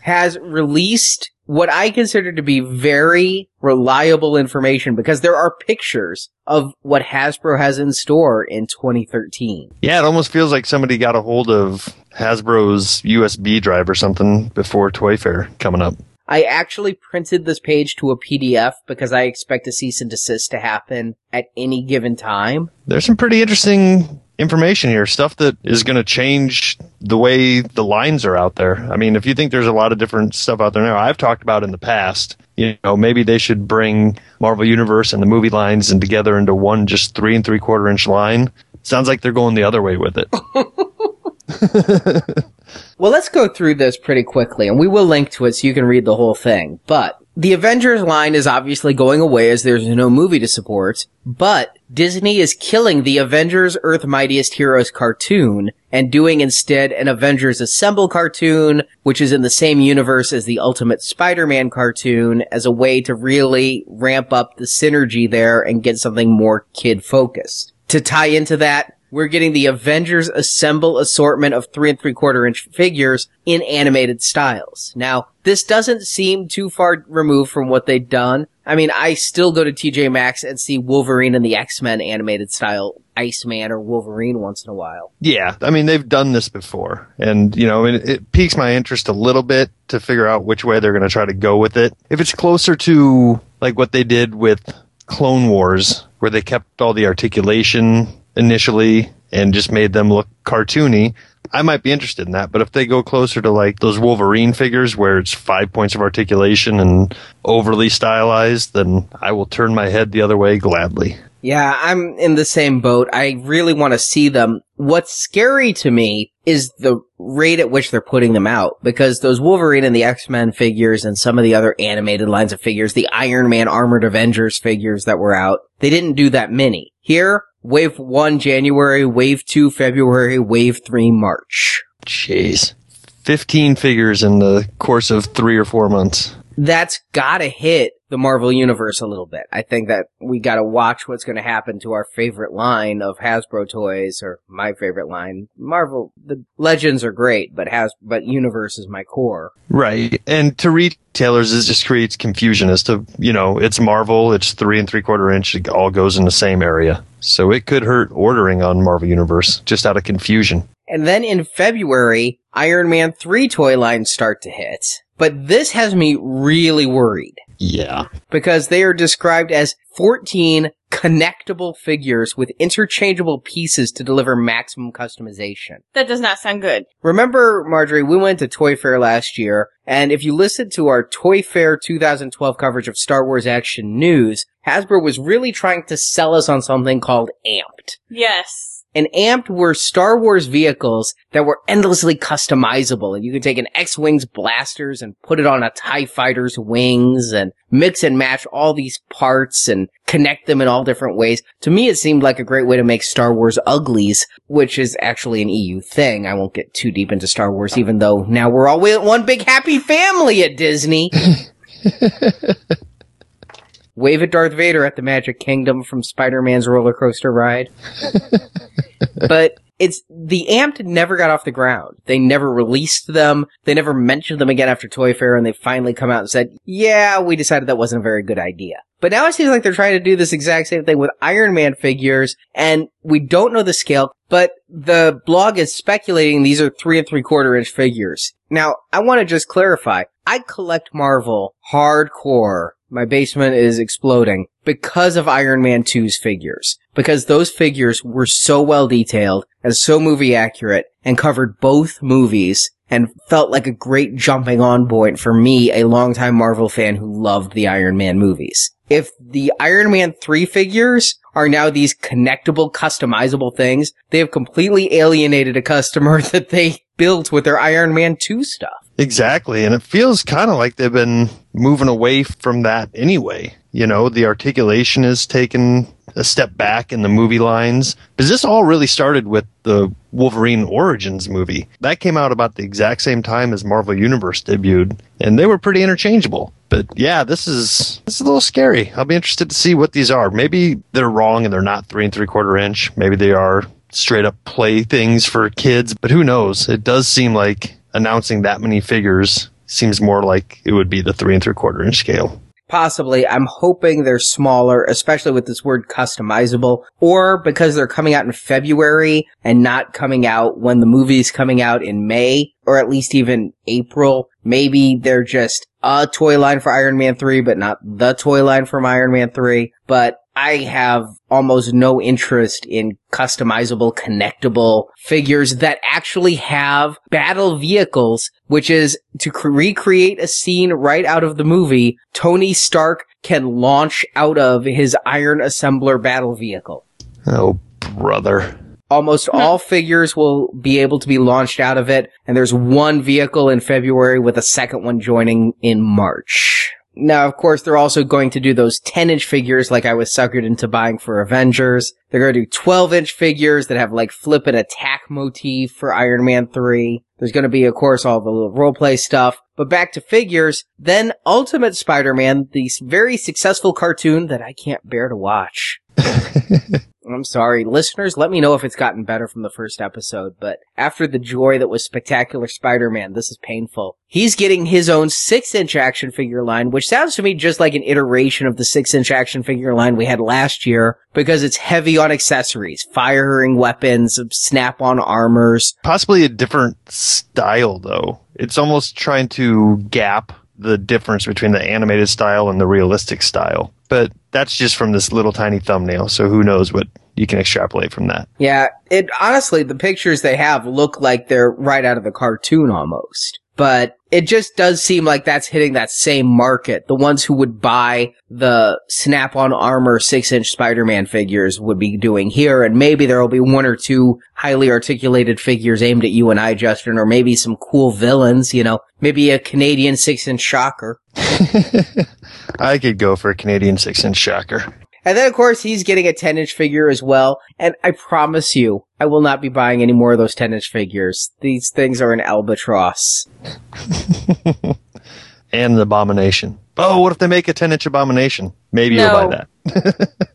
Has released what I consider to be very reliable information because there are pictures of what Hasbro has in store in 2013. Yeah, it almost feels like somebody got a hold of Hasbro's USB drive or something before Toy Fair coming up. I actually printed this page to a PDF because I expect a cease and desist to happen at any given time. There's some pretty interesting information here, stuff that is going to change the way the lines are out there. I mean, if you think there's a lot of different stuff out there now, I've talked about in the past, you know, maybe they should bring Marvel Universe and the movie lines and together into one just three and three quarter inch line. Sounds like they're going the other way with it. Well, let's go through this pretty quickly, and we will link to it so you can read the whole thing. But the Avengers line is obviously going away as there's no movie to support, but Disney is killing the Avengers Earth Mightiest Heroes cartoon and doing instead an Avengers Assemble cartoon, which is in the same universe as the Ultimate Spider-Man cartoon as a way to really ramp up the synergy there and get something more kid focused. To tie into that, we're getting the Avengers Assemble assortment of three and three quarter inch figures in animated styles. Now, this doesn't seem too far removed from what they've done. I mean, I still go to TJ Maxx and see Wolverine and the X-Men animated style Iceman or Wolverine once in a while. Yeah, I mean they've done this before, and you know it, it piques my interest a little bit to figure out which way they're going to try to go with it. If it's closer to like what they did with Clone Wars, where they kept all the articulation initially and just made them look cartoony, I might be interested in that. But if they go closer to like those Wolverine figures where it's five points of articulation and overly stylized, then I will turn my head the other way gladly. Yeah, I'm in the same boat. I really want to see them. What's scary to me is the rate at which they're putting them out because those Wolverine and the X-Men figures and some of the other animated lines of figures, the Iron Man Armored Avengers figures that were out, they didn't do that many. Here, wave one January, wave two February, wave three March. Jeez. 15 figures in the course of three or four months. That's gotta hit the Marvel Universe a little bit. I think that we gotta watch what's gonna happen to our favorite line of Hasbro toys, or my favorite line. Marvel, the Legends are great, but Has, but Universe is my core. Right. And to retailers, it just creates confusion as to, you know, it's Marvel, it's three and three quarter inch, it all goes in the same area. So it could hurt ordering on Marvel Universe just out of confusion. And then in February, Iron Man 3 toy lines start to hit. But this has me really worried Yeah. because they are described as 14 connectable figures with interchangeable pieces to deliver maximum customization. That does not sound good. Remember, Marjorie, we went to Toy Fair last year, and if you listen to our Toy Fair 2012 coverage of Star Wars Action News, Hasbro was really trying to sell us on something called Amped. Yes. And Amped were Star Wars vehicles that were endlessly customizable. And you could take an X-Wing's blasters and put it on a TIE fighter's wings and mix and match all these parts and connect them in all different ways. To me, it seemed like a great way to make Star Wars uglies, which is actually an EU thing. I won't get too deep into Star Wars, even though now we're all one big happy family at Disney. Wave at Darth Vader at the Magic Kingdom from Spider-Man's roller coaster ride. but it's the amped never got off the ground. They never released them. They never mentioned them again after Toy Fair and they finally come out and said, yeah, we decided that wasn't a very good idea. But now it seems like they're trying to do this exact same thing with Iron Man figures and we don't know the scale, but the blog is speculating these are three and three quarter inch figures. Now, I want to just clarify. I collect Marvel hardcore my basement is exploding because of Iron Man 2's figures. Because those figures were so well detailed and so movie accurate and covered both movies and felt like a great jumping on point for me, a longtime Marvel fan who loved the Iron Man movies. If the Iron Man 3 figures are now these connectable, customizable things, they have completely alienated a customer that they built with their Iron Man 2 stuff. Exactly. And it feels kind of like they've been moving away from that anyway. You know, the articulation is taken a step back in the movie lines. Because this all really started with the Wolverine Origins movie. That came out about the exact same time as Marvel Universe debuted, and they were pretty interchangeable. But yeah, this is this is a little scary. I'll be interested to see what these are. Maybe they're wrong and they're not three and three quarter inch. Maybe they are straight up play things for kids, but who knows? It does seem like announcing that many figures seems more like it would be the three and three quarter inch scale. Possibly. I'm hoping they're smaller, especially with this word customizable, or because they're coming out in February and not coming out when the movie's coming out in May, or at least even April. Maybe they're just a toy line for Iron Man 3, but not the toy line from Iron Man 3. But I have almost no interest in customizable, connectable figures that actually have battle vehicles, which is to cre- recreate a scene right out of the movie. Tony Stark can launch out of his iron assembler battle vehicle. Oh, brother. Almost all figures will be able to be launched out of it, and there's one vehicle in February with a second one joining in March. Now, of course, they're also going to do those 10 inch figures like I was suckered into buying for Avengers. They're going to do 12 inch figures that have like flip and attack motif for Iron Man 3. There's going to be, of course, all the little roleplay stuff. But back to figures, then Ultimate Spider-Man, the very successful cartoon that I can't bear to watch. I'm sorry, listeners, let me know if it's gotten better from the first episode, but after the joy that was Spectacular Spider-Man, this is painful. He's getting his own 6-inch action figure line, which sounds to me just like an iteration of the 6-inch action figure line we had last year, because it's heavy on accessories, firing weapons, snap-on armors. Possibly a different style, though. It's almost trying to gap the difference between the animated style and the realistic style. But that's just from this little tiny thumbnail, so who knows what you can extrapolate from that. Yeah, it honestly, the pictures they have look like they're right out of the cartoon almost. But it just does seem like that's hitting that same market. The ones who would buy the snap-on armor six-inch Spider-Man figures would be doing here, and maybe there will be one or two highly articulated figures aimed at you and I, Justin, or maybe some cool villains, you know, maybe a Canadian six-inch shocker. I could go for a Canadian six inch shocker. And then, of course, he's getting a 10 inch figure as well. And I promise you, I will not be buying any more of those 10 inch figures. These things are an albatross. And an abomination. Oh, what if they make a 10 inch abomination? Maybe No. you'll buy that.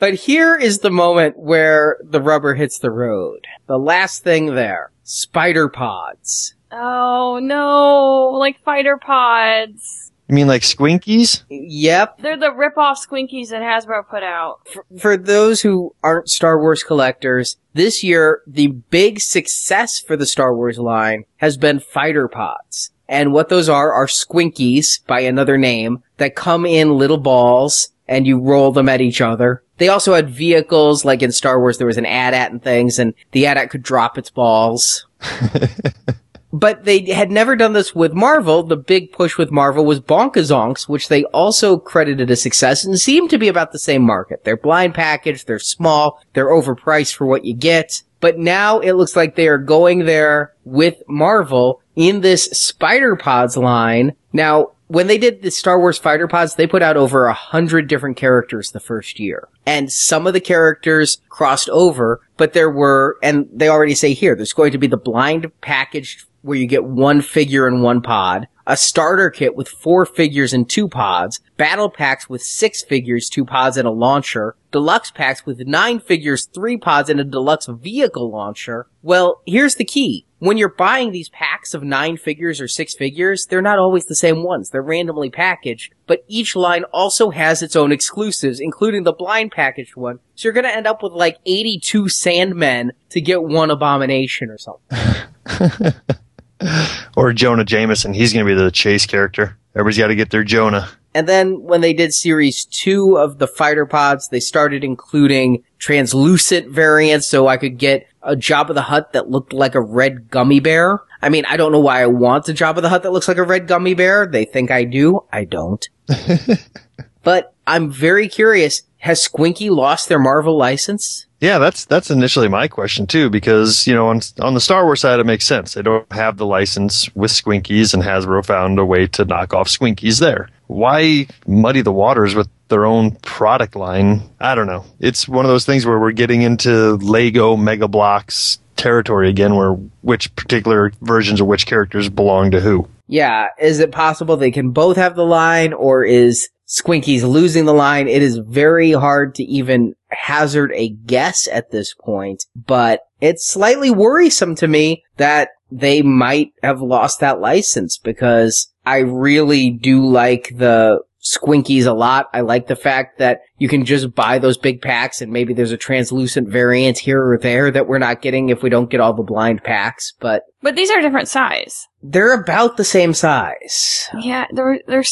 But here is the moment where the rubber hits the road. The last thing there. Spider pods. Oh no, like fighter pods. You mean like Squinkies? Yep. They're the rip-off Squinkies that Hasbro put out. For, for those who aren't Star Wars collectors, this year, the big success for the Star Wars line has been fighter pods. And what those are are squinkies by another name that come in little balls and you roll them at each other. They also had vehicles, like in Star Wars, there was an AT-AT and things, and the AT-AT could drop its balls. But they had never done this with Marvel. The big push with Marvel was Bonkazonks, which they also credited a success and seemed to be about the same market. They're blind packaged, they're small, they're overpriced for what you get. But now it looks like they are going there with Marvel in this Spider Pods line. Now, when they did the Star Wars Fighter Pods, they put out over a hundred different characters the first year. And some of the characters crossed over, but there were, and they already say here, there's going to be the blind packaged where you get one figure in one pod, a starter kit with four figures and two pods, battle packs with six figures, two pods, and a launcher, deluxe packs with nine figures, three pods, and a deluxe vehicle launcher. Well, here's the key. When you're buying these packs of nine figures or six figures, they're not always the same ones. They're randomly packaged, but each line also has its own exclusives, including the blind packaged one. So you're gonna end up with like 82 Sandmen to get one Abomination or something. Or Jonah Jameson. He's going to be the chase character. Everybody's got to get their Jonah. And then when they did series two of the fighter pods, they started including translucent variants so I could get a Jabba the Hutt that looked like a red gummy bear. I mean, I don't know why I want a Jabba the Hutt that looks like a red gummy bear. They think I do. I don't. but I'm very curious. Has Squinky lost their Marvel license? Yeah, that's that's initially my question too, because you know on on the Star Wars side it makes sense. They don't have the license with Squinkies, and Hasbro found a way to knock off Squinkies there. Why muddy the waters with their own product line? I don't know. It's one of those things where we're getting into Lego Mega Bloks territory again, where which particular versions of which characters belong to who. Yeah, is it possible they can both have the line, or is Squinky's losing the line? It is very hard to even hazard a guess at this point, but it's slightly worrisome to me that they might have lost that license because I really do like the Squinkies a lot. I like the fact that you can just buy those big packs and maybe there's a translucent variant here or there that we're not getting if we don't get all the blind packs, but But these are different size. they're about the same size. Yeah, they're they're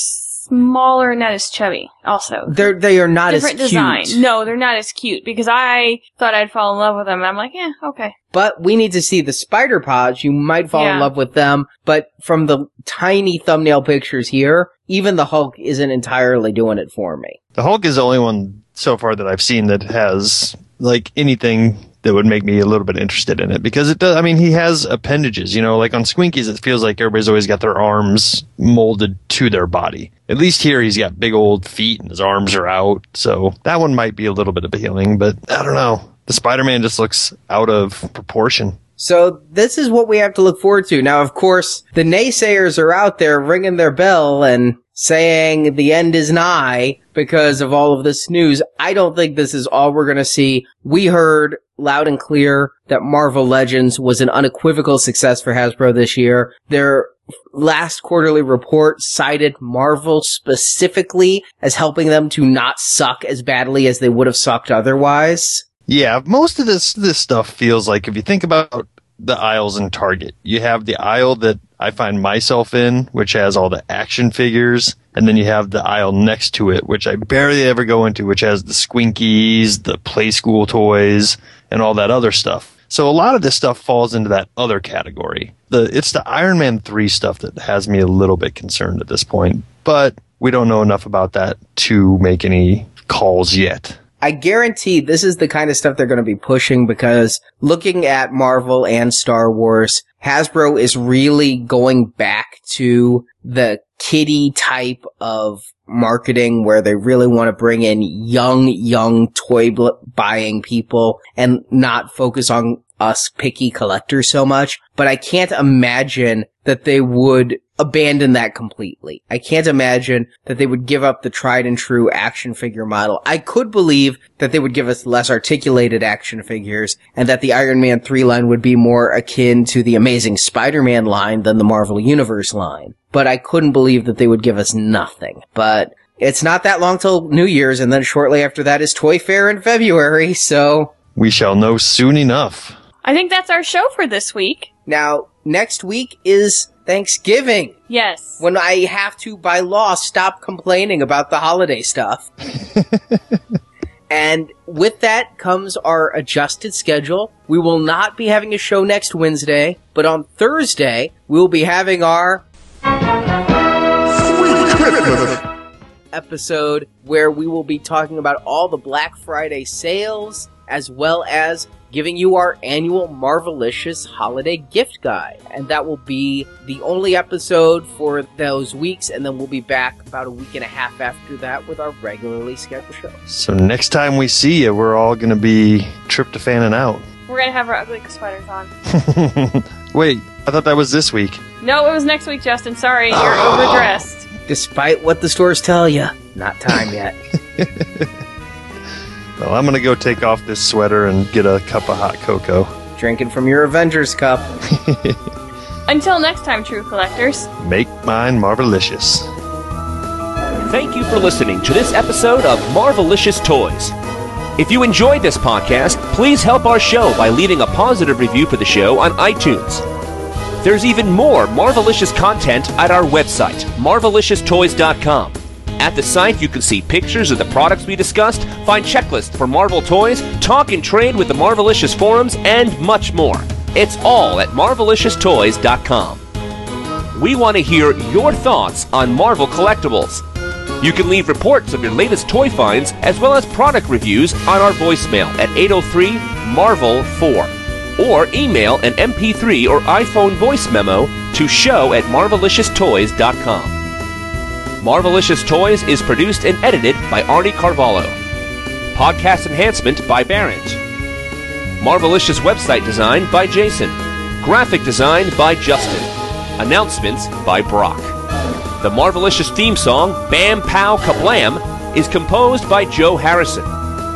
smaller and not as chubby. Also, They're, they are not different as design. cute. No, they're not as cute because I thought I'd fall in love with them. I'm like, yeah, okay. But we need to see the spider pods. You might fall in love with them, but from the tiny thumbnail pictures here, even the Hulk isn't entirely doing it for me. The Hulk is the only one so far that I've seen that has like anything that would make me a little bit interested in it because it does. I mean, he has appendages. You know, like on Squinkies, it feels like everybody's always got their arms molded to their body. At least here, he's got big old feet and his arms are out. So that one might be a little bit appealing, but I don't know. The Spider-Man just looks out of proportion. So this is what we have to look forward to. Now, of course, the naysayers are out there ringing their bell and saying the end is nigh because of all of this news. I don't think this is all we're going to see. We heard loud and clear that Marvel Legends was an unequivocal success for Hasbro this year. Their last quarterly report cited Marvel specifically as helping them to not suck as badly as they would have sucked otherwise. Yeah, most of this this stuff feels like if you think about the aisles in Target, you have the aisle that I find myself in, which has all the action figures, and then you have the aisle next to it, which I barely ever go into, which has the Squinkies, the play school toys, and all that other stuff. So a lot of this stuff falls into that other category. The it's the Iron Man 3 stuff that has me a little bit concerned at this point, but we don't know enough about that to make any calls yet. I guarantee this is the kind of stuff they're going to be pushing because looking at Marvel and Star Wars, Hasbro is really going back to the kiddie type of marketing where they really want to bring in young, young toy buying people and not focus on us picky collectors so much. But I can't imagine that they would abandon that completely. I can't imagine that they would give up the tried and true action figure model. I could believe that they would give us less articulated action figures and that the Iron Man 3 line would be more akin to the Amazing Spider-Man line than the Marvel Universe line. But I couldn't believe that they would give us nothing. But it's not that long till New Year's and then shortly after that is Toy Fair in February, so We shall know soon enough. I think that's our show for this week. Now next week is Thanksgiving. Yes. when I have to, by law, stop complaining about the holiday stuff. and with that comes our adjusted schedule. We will not be having a show next Wednesday, but on Thursday, we will be having our episode where we will be talking about all the Black Friday sales as well as giving you our annual Marvelicious holiday gift guide. And that will be the only episode for those weeks, and then we'll be back about a week and a half after that with our regularly scheduled show. So next time we see you, we're all going to be tryptophaning out. We're gonna have our ugly sweaters on. Wait, I thought that was this week. No, it was next week, Justin. Sorry, you're oh. overdressed. Despite what the stores tell you, not time yet. Well, I'm going to go take off this sweater and get a cup of hot cocoa. Drinking from your Avengers cup. Until next time, true collectors. Make mine marvelicious. Thank you for listening to this episode of Marvelicious Toys. If you enjoyed this podcast, please help our show by leaving a positive review for the show on iTunes. There's even more Marvelicious content at our website, marvelicioustoys.com. At the site, you can see pictures of the products we discussed, find checklists for Marvel toys, talk and trade with the Marvelicious forums, and much more. It's all at marvelicioustoys.com. We want to hear your thoughts on Marvel collectibles. You can leave reports of your latest toy finds as well as product reviews on our voicemail at 803 Marvel 4 or email an MP3 or iPhone voice memo to show at marvelicioustoys.com. Marvelicious Toys is produced and edited by Arnie Carvalho. Podcast enhancement by Barrett. Marvelicious website design by Jason. Graphic design by Justin. Announcements by Brock. The Marvelicious theme song, Bam Pow Kablam, is composed by Joe Harrison.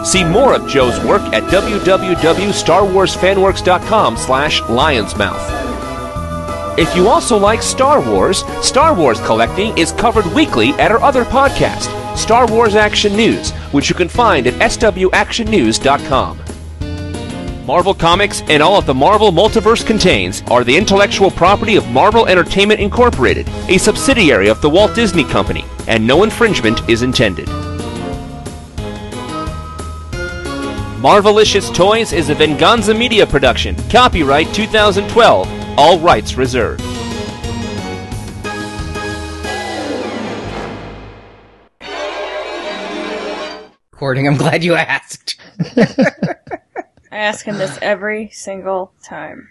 See more of Joe's work at www.starwarsfanworks.com slash lionsmouth. If you also like Star Wars, Star Wars collecting is covered weekly at our other podcast, Star Wars Action News, which you can find at swactionnews.com. Marvel Comics and all of the Marvel Multiverse contains are the intellectual property of Marvel Entertainment Incorporated, a subsidiary of the Walt Disney Company, and no infringement is intended. Marvelicious Toys is a Venganza Media production. Copyright 2012. All rights reserved. Recording. I'm glad you asked. I ask him this every single time.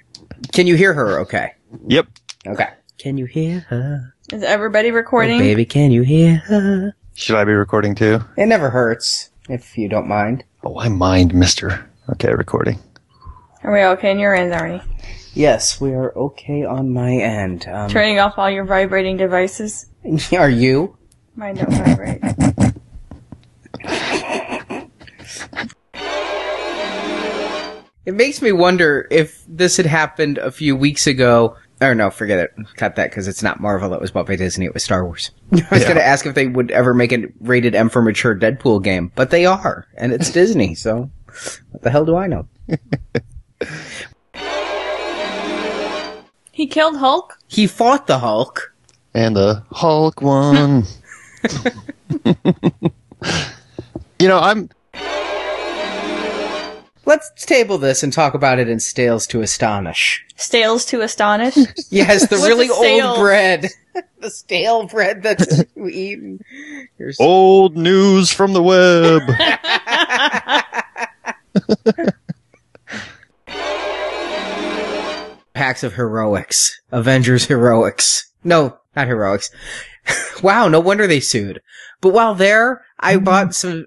Can you hear her? Okay. Yep. Okay. Can you hear her? Is everybody recording? Oh, baby, can you hear her? Should I be recording too? It never hurts if you don't mind. Oh, I mind, mister. Okay, recording. Are we okay in your end, Arnie? Yes, we are okay on my end. Um, Turning off all your vibrating devices? are you? Mine don't vibrate. It makes me wonder if this had happened a few weeks ago. Or no, forget it. Cut that because it's not Marvel It was bought by Disney. It was Star Wars. I was Yeah. going to ask if they would ever make a rated M for mature Deadpool game, but they are, and it's Disney. So, what the hell do I know? He killed Hulk? He fought the Hulk. And the Hulk won. you know, I'm Let's table this and talk about it in Stales to Astonish. Stales to astonish? Yes, the really old bread. the stale bread that we eat. Here's old news from the web. Packs of heroics. Avengers heroics. No, not heroics. wow, no wonder they sued. But while there, I mm-hmm. bought some.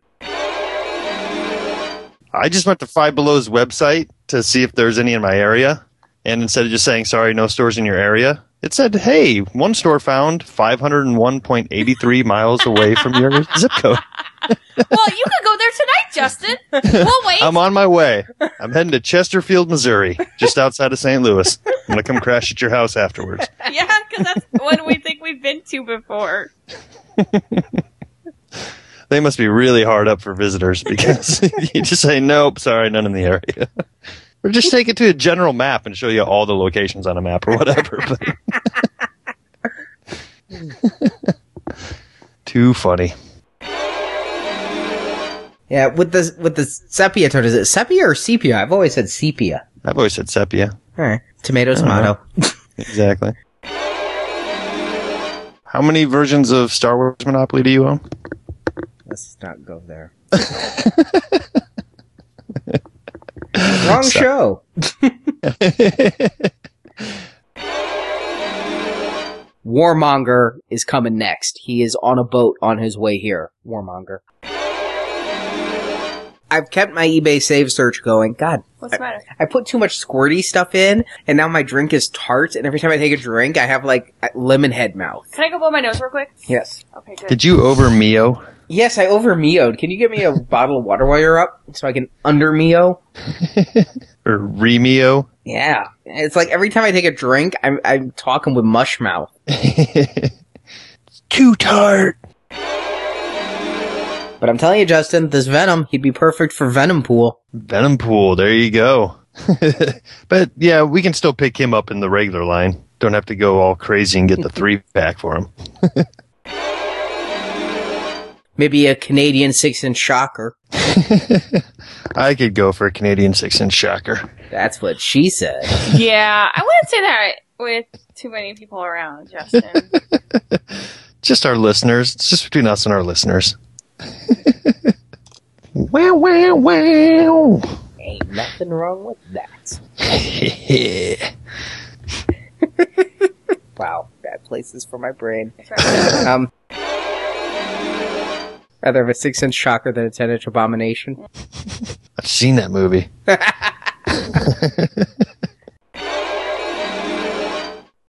I just went to Five Below's website to see if there's any in my area. And instead of just saying, sorry, no stores in your area, it said, hey, one store found 501.83 miles away from your zip code. well, you could go there tonight, Justin. We'll wait. I'm on my way. I'm heading to Chesterfield, Missouri, just outside of St. Louis. I'm going to come crash at your house afterwards. yeah, because that's one we think we've been to before. They must be really hard up for visitors because you just say, nope, sorry, none in the area. Or just take it to a general map and show you all the locations on a map or whatever. Too funny. Yeah, with the with the sepia tone, is it sepia or sepia? I've always said sepia. I've always said sepia. All right, tomato, tomato. Exactly. How many versions of Star Wars Monopoly do you own? Let's not go there. Wrong show. Warmonger is coming next. He is on a boat on his way here. Warmonger. I've kept my eBay save search going. God, What's the matter? I put too much squirty stuff in, and now my drink is tart, and every time I take a drink, I have like lemon head mouth. Can I go blow my nose real quick? Yes. Okay, good. Did you over Mio? Yes, I over Mio'd. Can you get me a bottle of water while you're up so I can under Mio? Or re-Mio? Yeah. It's like every time I take a drink, I'm, I'm talking with mush mouth. Too tart. But I'm telling you, Justin, this Venom, he'd be perfect for Venom Pool. Venom Pool, there you go. but yeah, we can still pick him up in the regular line. Don't have to go all crazy and get the three pack for him. Maybe a Canadian six inch shocker. I could go for a Canadian six inch shocker. That's what she said. yeah, I wouldn't say that with too many people around, Justin. Just our listeners. It's just between us and our listeners. wow, wow, wow. Ain't nothing wrong with that. Wow, bad places for my brain. Um, rather have a six inch shocker than a ten inch abomination. I've seen that movie.